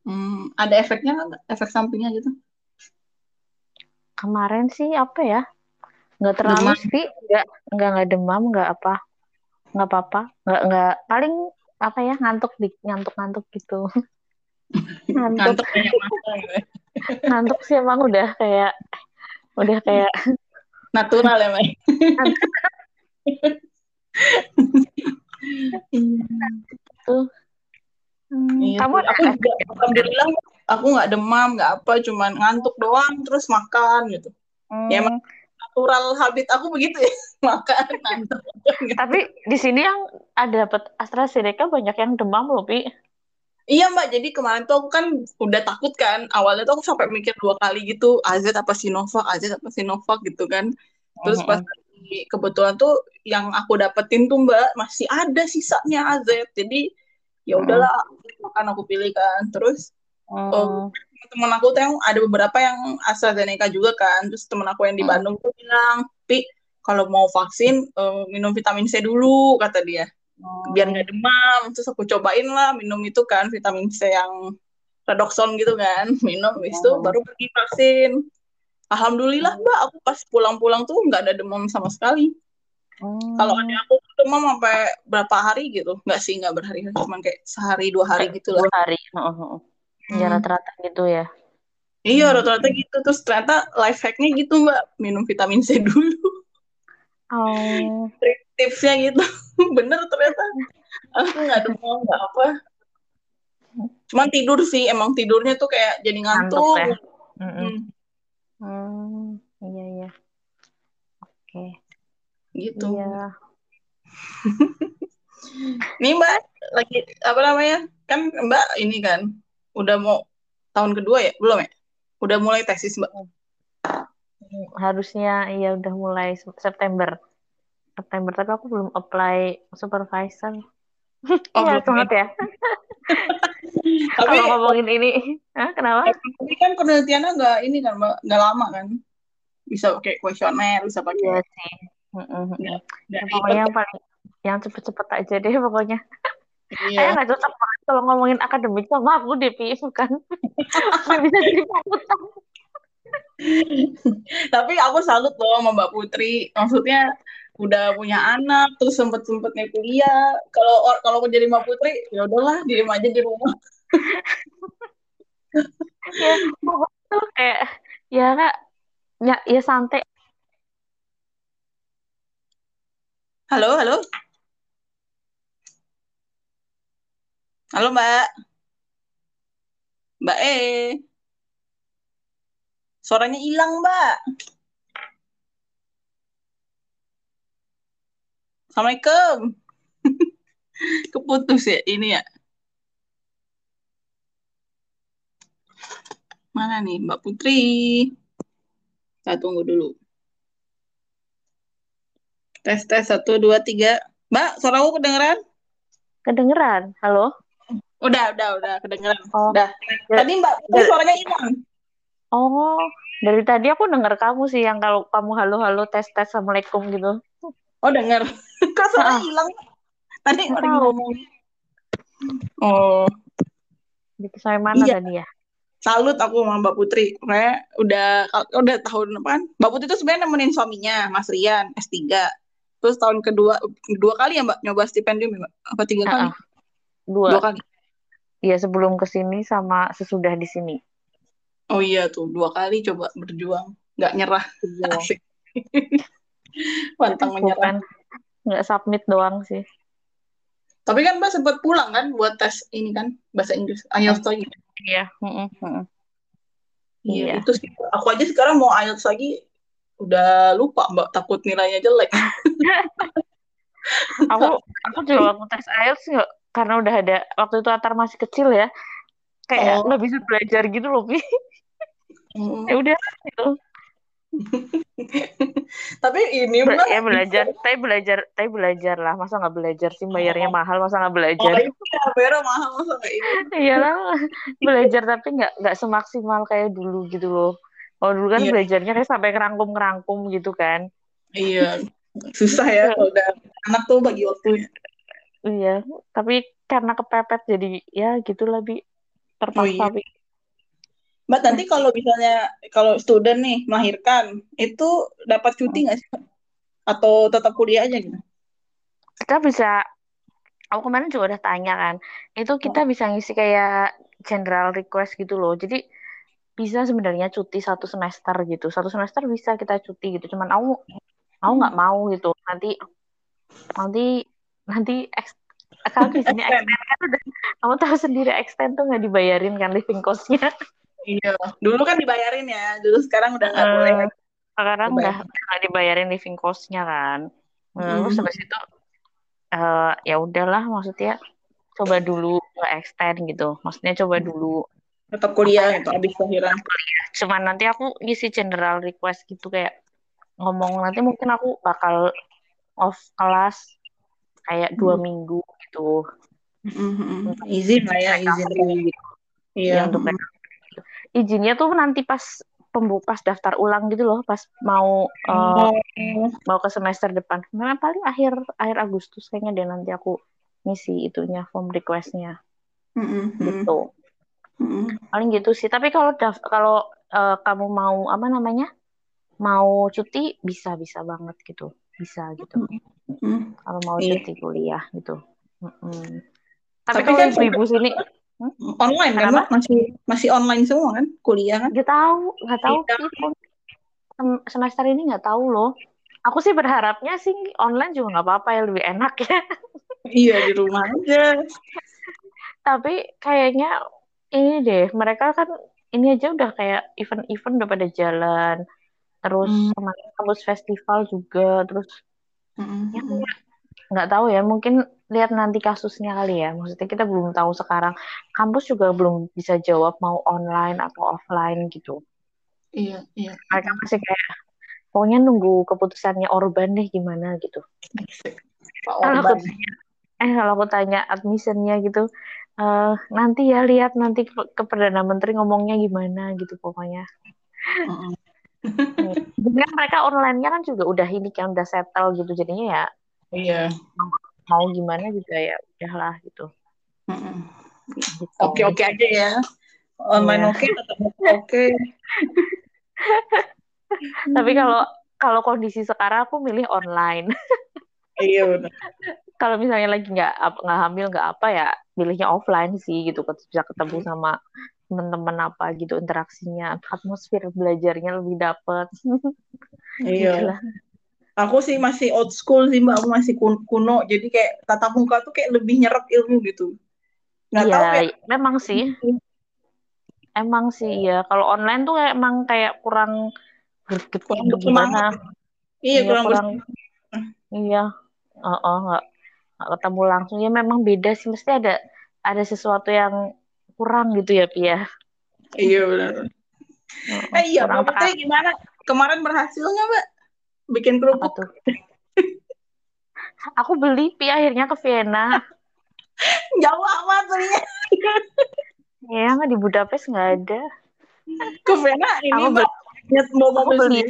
Hmm, ada efeknya nggak? Efek sampingnya gitu? kemarin sih apa ya nggak terlalu Demam. sih nggak nggak nggak demam nggak apa nggak apa-apa nggak nggak paling apa ya ngantuk di ngantuk ngantuk gitu ngantuk Ngantuk banyak mata gitu ya. ngantuk sih emang udah kayak udah kayak Natural ya Mbak? tuh Hmm, Iya, kamu aku juga alhamdulillah aku nggak demam, nggak apa, cuman ngantuk doang terus makan gitu. Ya, Hmm, Natural habit aku begitu ya, makan ngantuk. gitu. tapi di sini yang ada dapat AstraZeneca banyak yang demam loh pi Iya Mbak, jadi kemarin tuh aku kan udah takut kan. Awalnya tuh aku sampai mikir dua kali gitu, AZ apa Sinovac, AZ apa Sinovac gitu kan. Terus pas kebetulan tuh yang aku dapetin tuh Mbak masih ada sisanya AZ. Jadi ya udahlah, makan aku pilih kan. Terus Hmm, temen aku tuh yang ada beberapa yang AstraZeneca juga kan. Terus temen aku yang di. Bandung tuh bilang, Pi, kalau mau vaksin eh, minum vitamin C dulu kata dia, biar nggak demam. Terus aku cobain lah minum itu kan vitamin C yang redoxon gitu kan, minum habis itu Hmm. baru pergi vaksin. Alhamdulillah mbak, aku pas pulang-pulang tuh nggak ada demam sama sekali. Hmm. Kalau ada aku demam sampai berapa hari gitu, nggak sih nggak berhari-hari, cuman kayak sehari dua hari gitu lah. dua hari Heeh, heeh. ya Hmm. rata-rata gitu ya Iya, rata-rata gitu. Terus ternyata life hack-nya gitu, Mbak. Minum vitamin C dulu. oh Tipsnya gitu. Bener ternyata. Aku nggak demam, nggak apa. Cuman tidur sih. Emang tidurnya tuh kayak jadi ngantuk ngantuk. ya Mm-mm. Hmm, Hmm, iya iya oke gitu. iya Nih, Mbak. Lagi, apa namanya? Kan Mbak ini kan. Udah mau tahun kedua ya? Belum ya? Udah mulai tesis, Mbak. harusnya iya udah mulai Sep- September September tapi aku belum apply supervisor Oh, Iya belum banget ya Tapi, kalau ngomongin ini Hah, kenapa tapi kan penelitiannya nggak ini kan. Nggak lama kan? bisa pakai kuesioner bisa pakai Iya sih. Nggak Ya, pokoknya yang paling yang cepet-cepet aja deh pokoknya. iya Kayak nggak cocok banget kalau ngomongin akademik sama aku deh, Pi. Bukan. Nggak bisa jadi panutan. tapi aku salut loh sama Mbak Putri maksudnya udah punya anak terus sempet sempetnya kuliah. Kalau kalau jadi Mbak Putri ya udahlah diem aja di rumah. Ya, tuh kayak, ya kak, ya, ya santai. halo halo? Halo Mbak. Mbak E. Suaranya hilang Mbak Assalamualaikum. Keputus ya ini ya. Mana nih Mbak Putri? Saya tunggu dulu. Tes tes satu dua tiga. Mbak suara aku kedengeran? Kedengeran? Halo? udah udah udah kedengeran. Oh, udah. Tadi Mbak Putri ya- suaranya hilang. Oh, dari tadi aku denger kamu sih yang kalau kamu halo-halo tes-tes Assalamualaikum gitu. Oh denger. Kok suaranya Ah, hilang? Tadi tahu. ngomong oh. Gitu sampai mana iya. tadi ya? salut aku sama Mbak Putri. Kayak udah udah tahun depan. Mbak Putri itu sebenarnya nemenin suaminya Mas Rian S3 terus tahun kedua dua kali ya Mbak nyoba stipendium ya Mbak? Apa tiga Ah, kali? Ah, dua. dua kali. Iya, sebelum ke sini sama sesudah di sini. oh iya tuh dua kali coba berjuang. Nggak nyerah. Iya. asik pantang menyerah nggak submit doang sih. tapi kan Mbak sempat pulang kan buat tes ini kan bahasa Inggris IELTS lagi Iya. iya Iya. itu sih aku aja sekarang mau IELTS lagi udah lupa Mbak takut nilainya jelek Aku aku juga waktu tes IELTS nggak karena udah ada waktu itu Atar masih kecil ya, kayak oh nggak bisa belajar gitu loh, Pi. mm. Ya udah gitu. tapi ini Be- ya belajar, tapi belajar, tapi belajar lah. Masa nggak belajar sih? Bayarnya oh mahal, masa nggak Oh belajar? iya, Vera mahal masa kayak ini. Iyalah, belajar tapi nggak nggak semaksimal kayak dulu gitu loh. Kalau dulu kan Iya, belajarnya kayak sampai ngerangkum-ngerangkum gitu kan. iya. Susah ya kalau udah anak tuh bagi waktunya. Iya, tapi karena kepepet jadi ya gitulah bi Oh terpaksa iya. bi. Mbak, nanti kalau misalnya kalau student nih melahirkan, itu dapat cuti nggak sih? Atau tetap kuliah aja gitu? Kita bisa, aku kemarin juga udah tanya kan, itu kita bisa ngisi kayak general request gitu loh. Jadi bisa sebenarnya cuti satu semester gitu. Satu semester bisa kita cuti gitu. Cuman aku aku nggak mau gitu. Nanti nanti nanti kalau di sini extend kan udah kamu tahu sendiri extend tuh nggak dibayarin kan living cost-nya. Iya. Dulu kan dibayarin ya. Dulu sekarang udah nggak boleh Eh, lagi sekarang udah nggak dibayarin living cost-nya kan. Nah, terus Mm. habis itu eh, ya udahlah maksudnya coba dulu nggak extend gitu. Maksudnya coba dulu Tetap kuliah gitu abis lahiran. Cuman nanti aku ngisi general request gitu kayak ngomong nanti mungkin aku bakal off kelas kayak dua Mm. minggu gitu Mm, mm, mm. untuk Izin lah ya, izin. gitu. Iya. Ya untuk. Izinnya tuh nanti pas pembuka pas daftar ulang gitu loh, pas mau Oh. mau ke semester depan. Nah, paling akhir akhir Agustus kayaknya deh nanti aku ngisi itunya form requestnya Mm, mm, mm. gitu. Mm. Paling gitu sih. Tapi kalau kalau eh, kamu mau apa namanya? Mau cuti bisa bisa banget gitu. Bisa gitu. Mm, mm. Kalau mau Iya. cuti kuliah gitu. Mm-mm. Tapi Tapi kalau kan ibu-ibu sini? Online kan, Kenapa? Mbak? Masih masih online semua kan kuliah kan? Nggak tahu, nggak tahu sih. Sem- Semester ini nggak tahu loh. Aku sih berharapnya sih online juga nggak apa-apa ya lebih enak ya. Iya di rumah aja. Tapi kayaknya ini deh, mereka kan ini aja udah kayak event-event udah pada jalan. Terus Hmm. kemarin kampus festival juga. Terus Mm, ya. Nggak tahu ya, mungkin lihat nanti kasusnya kali ya. Maksudnya kita belum tahu sekarang. Kampus juga belum bisa jawab mau online atau offline gitu. Iya, iya. Mereka masih kayak pokoknya nunggu keputusannya Orban deh gimana gitu. Pak Kalau aku Orban. tanya, eh kalau aku tanya admissionnya gitu, eh nanti ya lihat nanti ke, ke Perdana Menteri ngomongnya gimana gitu pokoknya. Mm, mm. Dengan mereka online-nya kan juga udah ini kan udah settle gitu jadinya ya Iya. mau gimana juga ya udahlah gitu. Gitu. Oke oke aja ya. Online Iya. oke, tetap oke. Tapi kalau kalau kondisi sekarang aku milih online. Iya benar. kalau misalnya lagi nggak nggak hamil nggak apa ya pilihnya offline sih gitu bisa ketemu sama teman-teman apa gitu interaksinya atmosfer belajarnya lebih dapet Iya. Aku sih masih old school sih mbak, aku masih kun- kuno. Jadi kayak tatap muka tuh kayak lebih nyerap ilmu gitu. Nggak tahu Iya, ya. memang sih emang sih ya kalau online tuh kayak emang kayak kurang greget Kurang gimana bersemangat. Iya kurang, kurang iya oh, oh, nggak nggak ketemu langsung ya memang beda sih mesti ada ada sesuatu yang kurang gitu ya Pia Iya benar. Eh iya, Putri gimana? Kemarin berhasil nggak mbak? Bikin apa kerupuk? tuh aku beli Pi akhirnya ke Vienna Jauh amat belinya. ya nggak di Budapest nggak ada Ke Vena ini Aku mbak. Nyet mau aku beli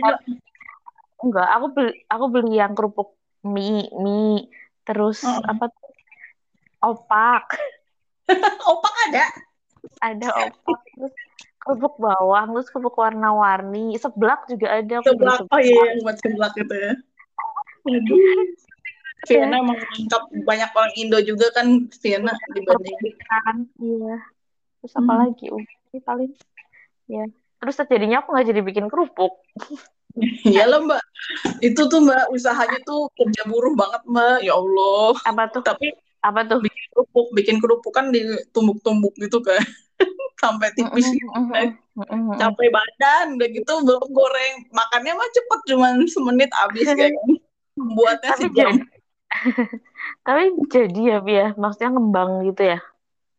enggak aku beli aku beli yang kerupuk mie mie terus Oh. apa tuh opak Opak ada? ada opak terus kerupuk bawang terus kerupuk warna-warni. Seblak juga ada Seblak. Oh iya, yang buat seblak itu ya. Aduh. Vienna emang lengkap. Banyak orang Indo juga kan Vienna dibanding kan? Iya. Terus apa Hmm. lagi? Udah paling. Ya terus jadinya aku nggak jadi bikin kerupuk. Iya lah mbak, itu tuh mbak usahanya tuh kerja buruh banget mbak, ya Allah. apa tuh? Tapi apa tuh? bikin kerupuk, bikin kerupuk kan ditumbuk-tumbuk gitu kan, sampai tipis gitu kan. Capek badan, udah gitu belum goreng, makannya mah cepet cuman semenit habis kayak kan. Buatnya tapi sejam. jadi tapi jadi ya Bi, ya maksudnya ngembang gitu ya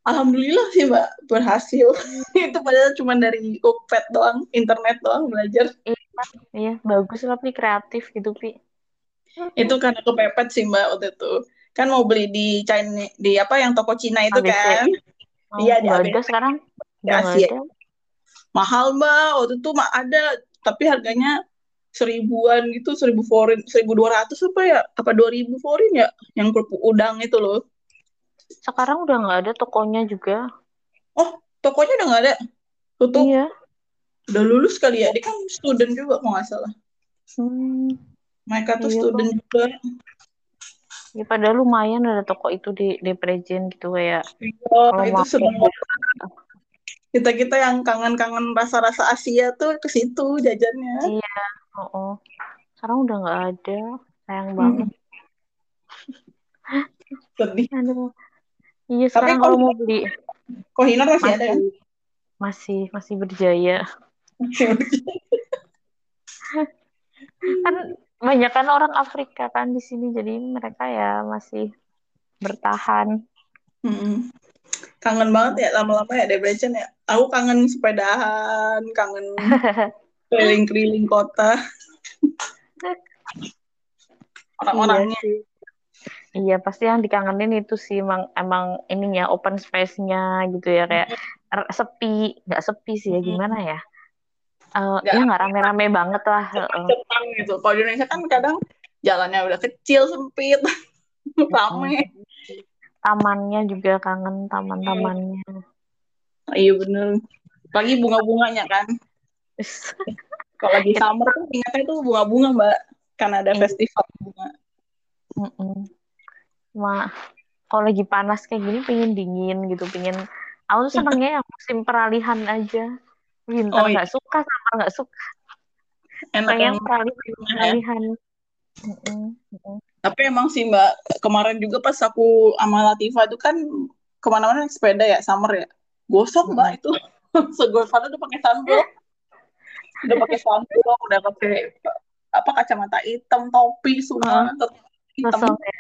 Alhamdulillah sih mbak berhasil. itu padahal cuma dari Cookpad doang, internet doang belajar. iya bagus lah Pi kreatif gitu Pi Itu karena kepepet sih mbak waktu itu. Kan mau beli di China, di apa yang toko Cina itu ABC. kan. Oh, Iya, di ada sekarang. Di nggak Asia. ada. Mahal mbak. Waktu itu mah ada tapi harganya seribuan gitu seribu foreign seribu dua ratus apa ya? Apa dua ribu foreign ya? Yang kerupuk udang itu loh. Sekarang udah nggak ada tokonya juga. Tokonya udah nggak ada? Tutup? Iya. Udah lulus kali ya? Dia kan student juga kalau nggak salah. Hmm. mereka tuh Iya, student juga ya padahal lumayan ada toko itu di di Prejen gitu kayak Kalau itu mau seneng kita kita yang kangen-kangen rasa-rasa Asia tuh ke situ jajannya. Iya oh, oh. sekarang udah nggak ada sayang Hmm. banget. Sedih. Aduh. Iya Tapi sekarang kalau- kalau mau beli Kohinoor masih ada ya? Masih masih masih berjaya. Kan banyak kan orang Afrika kan di sini jadi mereka ya masih bertahan Mm-mm. Kangen banget ya lama-lama ya Debrecen ya. Aku kangen sepedahan, kangen keliling-keliling kota. Orang-orangnya. Iya. Iya, pasti yang dikangenin itu sih emang emang ininya open space-nya gitu ya kayak sepi, nggak sepi sih ya gimana ya? Eh Nggak ya nggak rame-rame banget lah. heeh. Jepang gitu. Kalau di Indonesia kan kadang jalannya udah kecil, sempit, rame. Tamannya juga kangen taman-tamannya. Iya bener. Lagi bunga-bunganya kan. Kalau lagi summer tuh ingatnya tuh bunga-bunga mbak. Karena ada Iya. festival bunga. Mm-mm. Cuma kalau lagi panas kayak gini pengen dingin gitu, pengen aku tuh senengnya yang musim peralihan aja. Winter Oh, iya. nggak suka, summer nggak suka. Enak Pengen yang peralihan, ya. mm-mm. Tapi emang sih Mbak, kemarin juga pas aku sama Latifa itu kan ke mana-mana naik sepeda ya, summer ya. Gosok Mbak itu. Segosok udah pakai sunblock. Udah pakai sunblock, udah pakai apa kacamata hitam, topi semua, tetap hitam. Ya.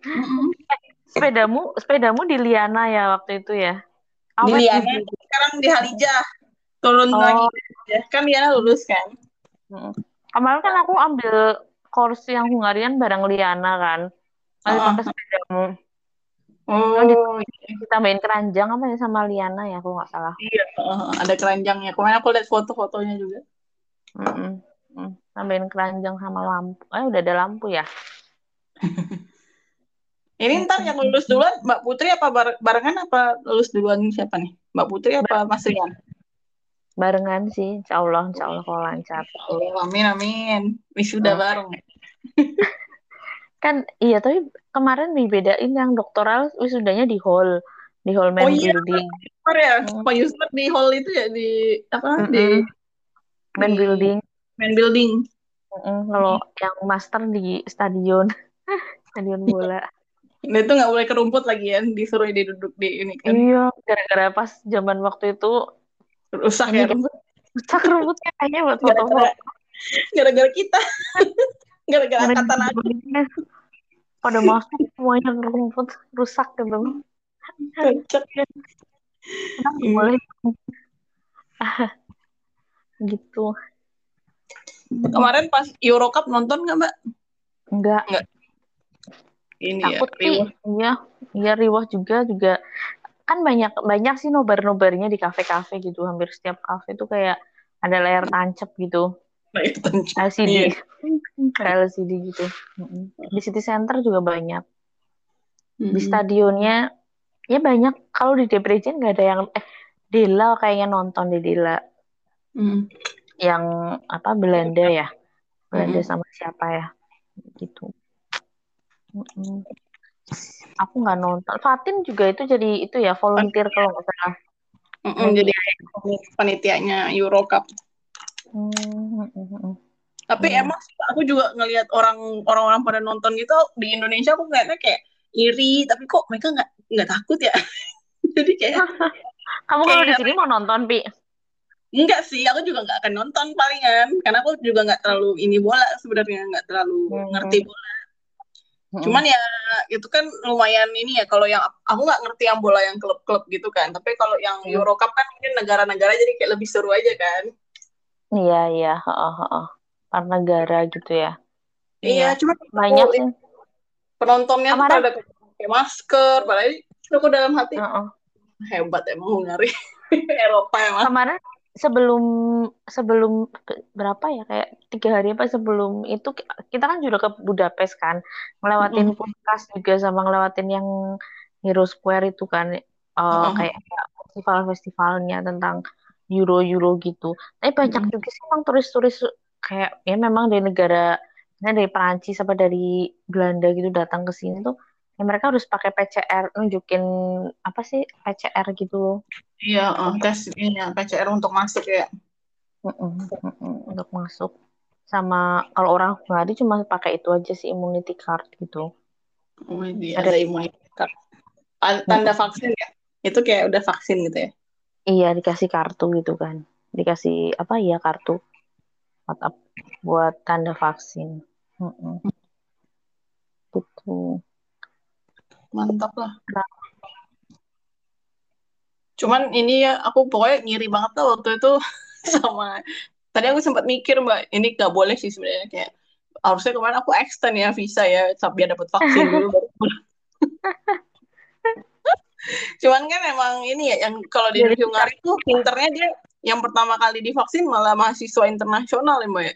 Sepedamu, sepedamu di Liana ya waktu itu ya? Di Awet Liana, gitu. sekarang di Halijah. Turun Oh. lagi ya. Kan Liana lulus kan. Mm. Kemarin kan aku ambil course yang Hungarian bareng Liana kan. Masih Ah. pakai sepedamu. Oh, Ditambahin keranjang apa ya sama Liana ya, aku nggak salah. iya. uh, ada keranjangnya. Kemarin aku lihat foto-fotonya juga. Mm-mm. Hmm, tambahin keranjang sama lampu. Eh udah ada lampu ya? Ini ntar yang lulus duluan Mbak Putri apa bar- barengan apa lulus duluan siapa nih? Mbak Putri apa Mas Rian? Barengan sih, insya Allah, insya Allah kalau lancar. Oh, amin amin. Wisuda Hmm. bareng. Kan iya, tapi kemarin dibedain yang doktoral wisudanya di hall, di hall main Oh iya. building. Ya, Hmm. Pak Yusmer di hall itu ya di apa di Mm-mm. Main di building. main building. Mm-mm, Kalau yang master di stadion, stadion bola. Nah, itu nggak boleh ke rumput lagi ya, disuruh diduduk di ini kan. Iya, gara-gara pas zaman waktu itu Rusak ya rumput. rusak rumputnya kayaknya buat foto-foto. gara-gara kita. Gara-gara angkatan aku. buildingnya pada masuk semuanya rumput rusak gitu. Kocak. Hmm. boleh gitu? Kemarin pas Euro Cup nonton nggak Mbak? Enggak, Nggak. Ini ya, takut sih. riuh. Iya, iya riwah juga juga kan banyak banyak sih nobar-nobarnya di kafe-kafe gitu. Hampir setiap kafe tuh kayak ada layar tancap gitu. Itu tancap. LCD. Iya. Kayak LCD gitu. Di City Center juga banyak. Di stadionnya ya banyak. Kalau di Debrecen nggak ada yang eh Dela kayaknya nonton di Dela Hmm. yang apa Belanda ya. Belanda Hmm. sama siapa ya? Gitu. Aku nggak nonton. Fatin juga itu jadi itu ya volunteer kalau nggak salah. Mm-mm, jadi panitianya Euro Cup. Hmm, mm, mm, mm. Tapi Hmm. emang aku juga ngelihat orang orang-orang pada nonton gitu di Indonesia aku ngeliatnya kayak iri, tapi kok mereka nggak nggak takut ya? Jadi kayak Kamu kalau di sini mau nonton pi? enggak sih, aku juga nggak akan nonton palingan, karena aku juga nggak terlalu ini bola sebenarnya nggak terlalu Hmm. ngerti bola. Cuman ya itu kan lumayan ini ya kalau yang aku nggak ngerti yang bola yang klub-klub gitu kan. Tapi kalau yang Hmm. Euro Cup kan mungkin negara-negara jadi kayak lebih seru aja kan. Iya iya, heeh, heeh. Per negara gitu ya. Iya, cuma Banyak aku sih. penontonnya tuh Kemarin- pada pakai masker, padahal aku dalam hati Heeh. hebat emang Hungari. Eropa emang. Kemarin sebelum sebelum berapa ya kayak tiga hari apa sebelum itu kita kan juga ke Budapest kan ngelewatin Puskas juga sama ngelewatin yang Hero Square itu kan eh, Mm-mm. kayak festival-festivalnya tentang Euro-Euro gitu. Tapi banyak Mm-mm. juga sih emang turis-turis kayak ya memang dari negara dari Perancis apa dari Belanda gitu datang ke sini tuh ya mereka harus pakai PCR nunjukin apa sih PCR gitu loh. Iya, eh, tes ini ya, PCR untuk masuk ya. Mm-mm, mm-mm, untuk masuk sama kalau orang Hungari cuma pakai itu aja sih immunity card gitu Oh, iya, Ada- ada imunitas. Ta- Tanda vaksin ya. Itu kayak udah vaksin gitu ya. iya dikasih kartu gitu kan dikasih apa ya kartu buat buat tanda vaksin Mm-mm. gitu Mantap lah. Nah. Cuman ini ya, aku pokoknya ngiri banget lah waktu itu sama tadi aku sempat mikir mbak, ini gak boleh sih sebenarnya kayak harusnya kemarin aku extend ya visa ya sampai biar dapat vaksin dulu baru. Cuman kan emang ini ya yang kalau di Hungari tuh pinternya dia yang pertama kali divaksin malah mahasiswa internasional ya mbak.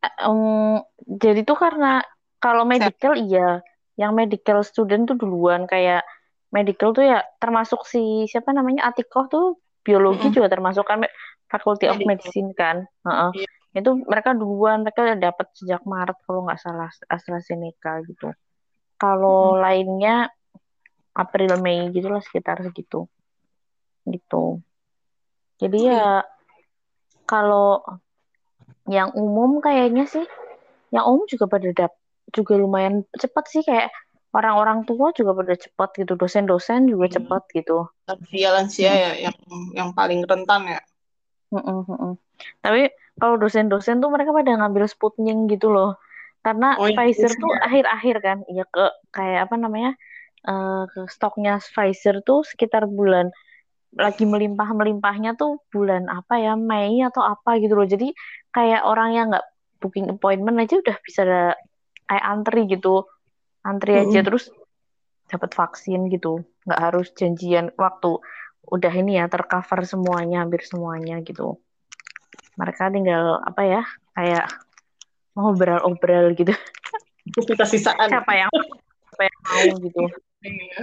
Em, jadi tuh karena kalau medical iya yang medical student tuh duluan kayak medical tuh ya termasuk si siapa namanya Atikoh tuh biologi Mm-mm. juga termasuk kan Faculty of Medical. Medicine kan Heeh. Iya. itu mereka duluan mereka udah dapat sejak Maret kalau nggak salah AstraZeneca gitu kalau lainnya April Mei gitu lah sekitar segitu gitu jadi ya kalau yang umum kayaknya sih yang umum juga pada dap juga lumayan cepat sih kayak orang-orang tua juga pada cepat gitu dosen-dosen juga Hmm. cepat gitu Lansia lansia ya yang yang paling rentan ya. Mm-mm, mm-mm. Tapi kalau dosen-dosen tuh mereka pada ngambil Sputnik gitu loh. Karena Oh, iya, Pfizer iya. tuh akhir-akhir kan, ya ke kayak apa namanya? eh, ke stoknya Pfizer tuh sekitar bulan lagi melimpah-melimpahnya tuh bulan apa ya, Mei atau apa gitu loh. Jadi kayak orang yang nggak booking appointment aja udah bisa kayak antri gitu. Antri aja Mm-mm. terus dapat vaksin gitu. Nggak harus janjian waktu udah ini ya tercover semuanya hampir semuanya gitu mereka tinggal apa ya kayak ngobrol-obrol gitu. Sisa-sisaan. Siapa yang siapa yang mau gitu. Iya.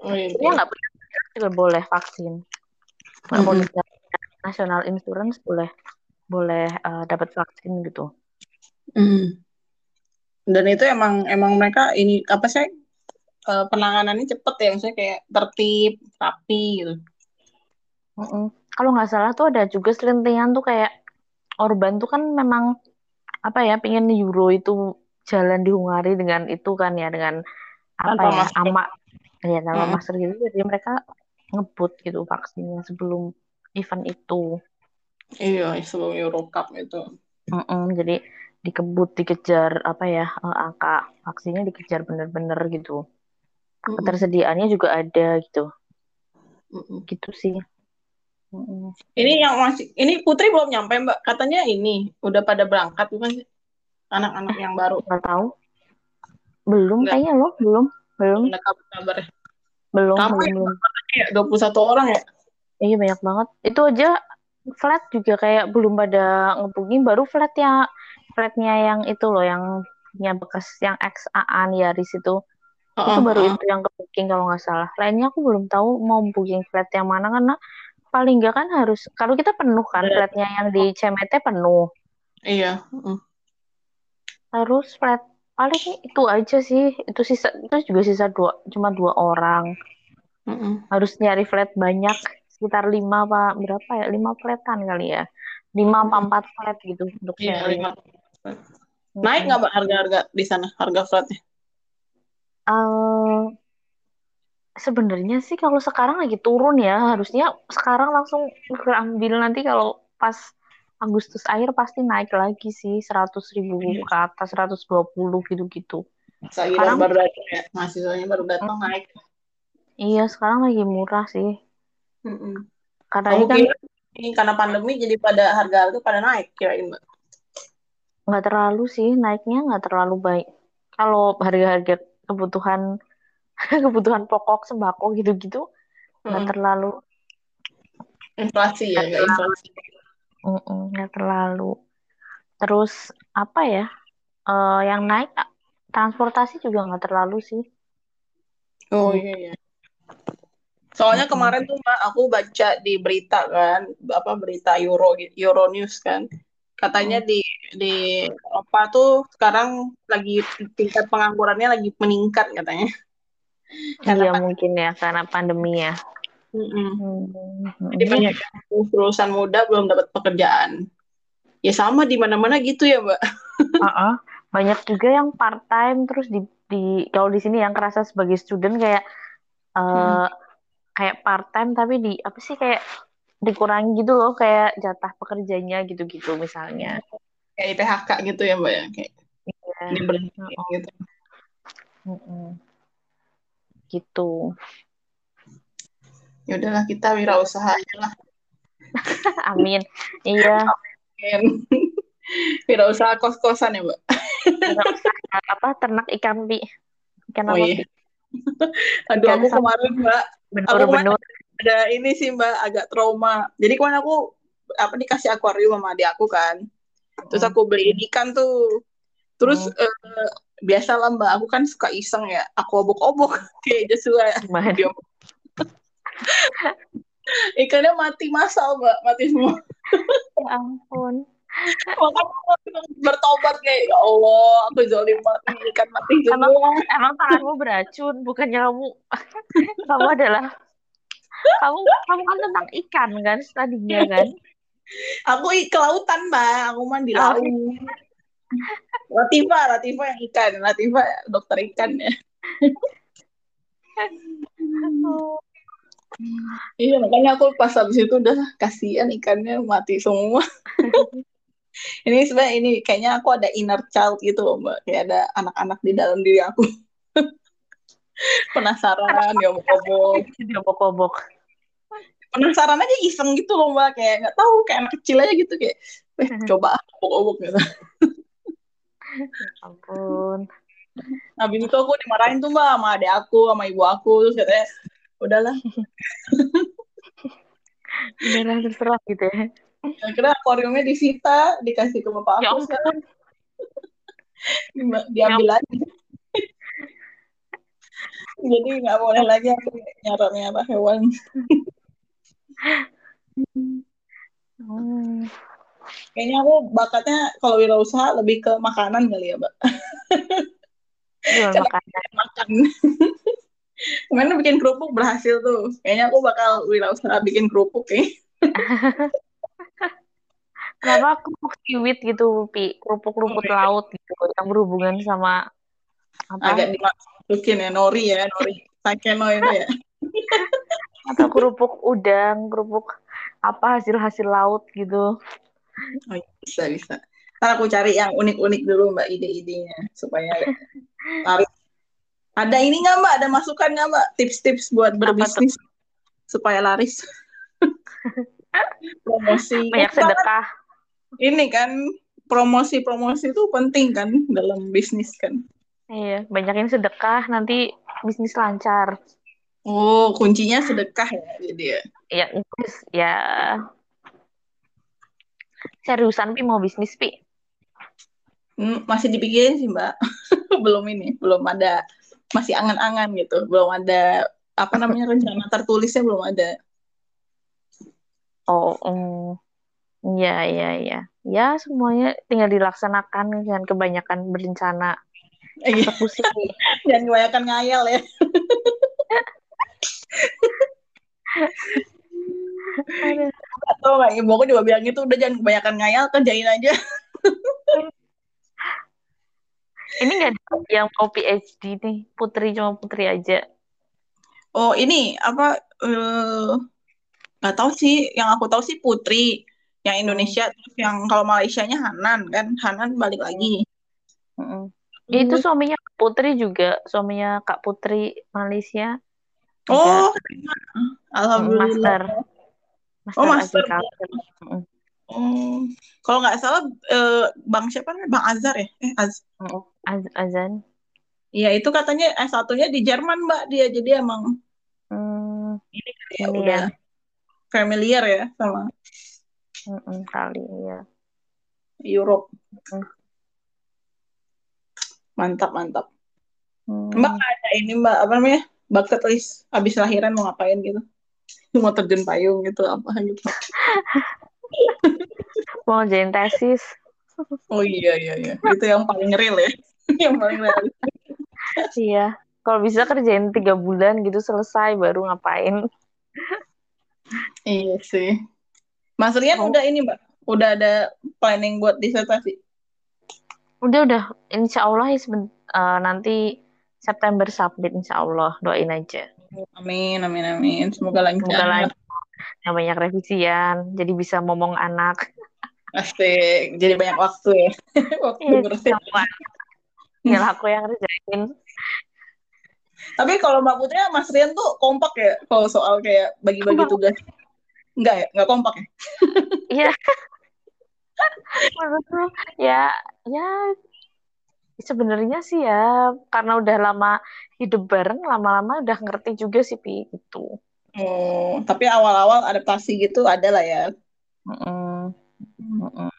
Oh, iya. Dia nggak punya juga boleh vaksin. Nggak Mm-mm. boleh national insurance boleh boleh eh, dapat vaksin gitu. Mm. Dan itu emang emang mereka ini apa sih eh, penanganannya cepet ya, maksudnya kayak tertib, rapi gitu. Kalau nggak salah tuh ada juga selentingan tuh kayak Orban tuh kan memang apa ya pengen Euro itu jalan di Hungari dengan itu kan ya dengan apa Tanpa ya masker. ama ya tanpa Mm-mm. masker gitu jadi mereka ngebut gitu vaksinnya sebelum event itu Iya, sebelum Euro Cup itu. Mm-mm. jadi dikebut dikejar apa ya eh, angka vaksinnya dikejar bener-bener gitu ketersediaannya juga ada gitu gitu sih. Ini yang masih, ini Putri belum nyampe Mbak. Katanya ini udah pada berangkat bukan sih? Anak-anak yang baru. nggak tahu belum Nggak. kayaknya loh belum belum Ada kabar-kabar ya. belum Ramai belum belum ya, 21 orang ya. Iya banyak banget. Itu aja flat juga kayak belum pada ngebooking baru flat ya flatnya yang itu loh yang punya bekas yang XAan Yaris itu itu Heeh, baru itu yang ke booking kalau nggak salah. Lainnya aku belum tahu mau booking flat yang mana karena paling nggak kan harus kalau kita penuh kan Ada- flatnya yang di CMT penuh. Iya. heeh. Terus flat paling itu aja sih itu sisa itu juga sisa dua cuma dua orang Heeh. harus nyari flat banyak sekitar lima apa berapa ya lima flatan kali ya lima apa empat flat gitu untuk sharing lima. Naik nggak harga-harga di sana, harga flatnya? Eh, sebenarnya sih kalau sekarang lagi turun ya harusnya sekarang langsung ambil nanti kalau pas Agustus akhir pasti naik lagi sih seratus ribu Iya. ke atas 120 gitu-gitu Sekarang- baru datang ya, mahasiswanya baru datang naik. iya sekarang lagi murah sih Heeh. karena Kamu ini kan ini karena pandemi jadi pada harga-harga pada naik kirain Mbak. Nggak terlalu sih naiknya nggak terlalu baik kalau harga-harga kebutuhan kebutuhan pokok sembako gitu-gitu nggak Heeh. terlalu Inflasi ya, nggak inflasi. nggak terlalu terus apa ya eh, yang naik transportasi juga nggak terlalu sih Oh iya iya. Soalnya kemarin tuh aku baca di berita kan, apa berita Euro Euro News kan. Katanya di di Eropa tuh sekarang lagi tingkat penganggurannya lagi meningkat katanya. Karena iya mungkin ya karena pandemi ya. Hmm, Jadi banyak lulusan muda belum dapat pekerjaan. Ya sama di mana-mana gitu ya, Mbak. Uh-uh. banyak juga yang part time terus di di kalau di sini yang kerasa sebagai student kayak eh kayak part time tapi di apa sih kayak dikurangi gitu loh kayak jatah pekerjanya gitu-gitu misalnya Kayak PHK gitu ya, Mbak ya, kayak ya diberhentiin Oh. gitu. Mm-mm. gitu Ya udahlah kita wirausaha aja lah. amin iya Kan. wirausaha kos-kosan ya, Mbak. Apa ternak ikan pi ikan Oh apa iya. pi Aduh, Ikan aku kemarin, Mbak, benur Aku kemarin- benur ada ini sih, Mbak, agak trauma. Jadi kemarin aku apa dikasih akuarium sama adik aku kan. Terus aku beliin ikan tuh. Terus eh, biasa lah Mbak, aku kan suka iseng ya. Aku obok-obok kayak Joshua. Dia- Ikannya mati masal Mbak, mati semua. ya ampun Makanya bertobat kayak ya Allah, aku zolim banget ikan mati Emang- semua. emang tanganmu beracun bukannya kamu kamu adalah kamu kamu kan tentang ikan kan tadinya kan Aku i- ke lautan Mbak, aku mah di Oh. laut. Latifa, Latifa yang ikan, Latifa dokter ikan ya. Iya, makanya aku pas habis itu udah kasihan ikannya mati semua. ini sebenarnya ini kayaknya aku ada inner child gitu loh, Mbak. Kayak ada anak-anak di dalam diri aku. Penasaran, ya obok-obok. dia bokobok Penasaran aja iseng gitu loh, Mbak. Kayak nggak tahu, kayak anak kecil aja gitu kayak, eh, coba ah, obok-obok gitu. ampun Habis itu aku dimarahin tuh, Mbak, sama adik aku, sama ibu aku. Terus katanya, udahlah, beneran terserah gitu ya Akhirnya akuariumnya disita, dikasih ke bapak Ya aku sekarang. ampun. Di- Diambil lagi. Jadi nggak boleh lagi aku nyara-nyara hewan. Hmm. Kayaknya aku bakatnya kalau wirausaha lebih ke makanan kali ya, Mbak. Jual Karena makanan. makan. Kemarin bikin kerupuk berhasil tuh. Kayaknya aku bakal wirausaha bikin kerupuk ya. Kenapa kerupuk siwit gitu, Pi? Kerupuk rumput laut gitu, yang berhubungan sama apa? Agak dimasukin ya, nori ya, nori. Sakeno itu ya. Atau kerupuk udang, kerupuk apa hasil-hasil laut gitu. Oh, iya, bisa, bisa. Ntar aku cari yang unik-unik dulu Mbak ide-idenya supaya laris. Ada ini nggak Mbak? Ada masukan nggak Mbak? Tips-tips buat berbisnis supaya laris. Promosi. Banyak sedekah. Ini kan promosi-promosi itu penting kan dalam bisnis kan. Iya, banyakin sedekah nanti bisnis lancar. Oh, kuncinya sedekah ya jadi ya. Ya, terus ya seriusan Pi mau bisnis Pi. Hmm, masih dipikirin sih Mbak. belum ini, belum ada masih angan-angan gitu. Belum ada apa namanya rencana tertulisnya belum ada. Oh, mm, ya ya ya. Ya semuanya tinggal dilaksanakan jangan kebanyakan berencana. Iya. Eksekusi. Jangan kebanyakan ngayal ya. Atau nggak, ibu aku juga bilang gitu, udah jangan kebanyakan ngayal, kerjain aja. Ini nggak ada yang mau PhD nih, Putri cuma Putri aja. Oh ini apa? eh, nggak tahu sih. Yang aku tahu sih Putri, yang Indonesia, terus yang kalau Malaysianya Hanan kan, Hanan balik lagi. Mm-mm. Ya, itu suaminya Kak Putri juga, suaminya Kak Putri Malaysia juga Oh, mm, alhamdulillah. master, Oh master master. agriculture. Mm-mm. Oh, kalau nggak salah eh, Bang siapa namanya? Bang Azhar ya? Eh, Az. Az- Azan. Iya itu katanya s satunya di Jerman Mbak dia, jadi emang Hmm, ini ya ini udah familiar ya sama Mm-mm, kali ya. Europe. Mm. Mantap mantap. Hmm. Mbak ada ini Mbak apa namanya? Bucket list habis lahiran mau ngapain gitu? Mau terjun payung gitu apa gitu. Mau ngerjain tesis. Oh iya iya iya. Itu yang paling real ya. yang paling real. Iya. Kalau bisa kerjain tiga bulan gitu selesai baru ngapain. Iya sih. Mas Rian Oh. udah ini Mbak. Udah ada planning buat disertasi. Udah udah, insya Allah ya eh, nanti September submit insya Allah doain aja. Amin amin amin. Semoga Semoga lancar. lancar. Yang banyak revisian, jadi bisa ngomong anak. Asik. Jadi banyak waktu ya. waktu Iya, ngurusin. Tinggal aku yang kerjain. Tapi kalau Mbak Putri Mas Rian tuh kompak ya kalau soal kayak bagi-bagi Kompak. tugas. Enggak ya? Enggak kompak ya? Iya. Menurutku ya ya sebenarnya sih ya karena udah lama hidup bareng lama-lama udah ngerti juga sih Pi itu. Oh, tapi awal-awal adaptasi gitu ada lah ya. Mm-mm, mm-mm.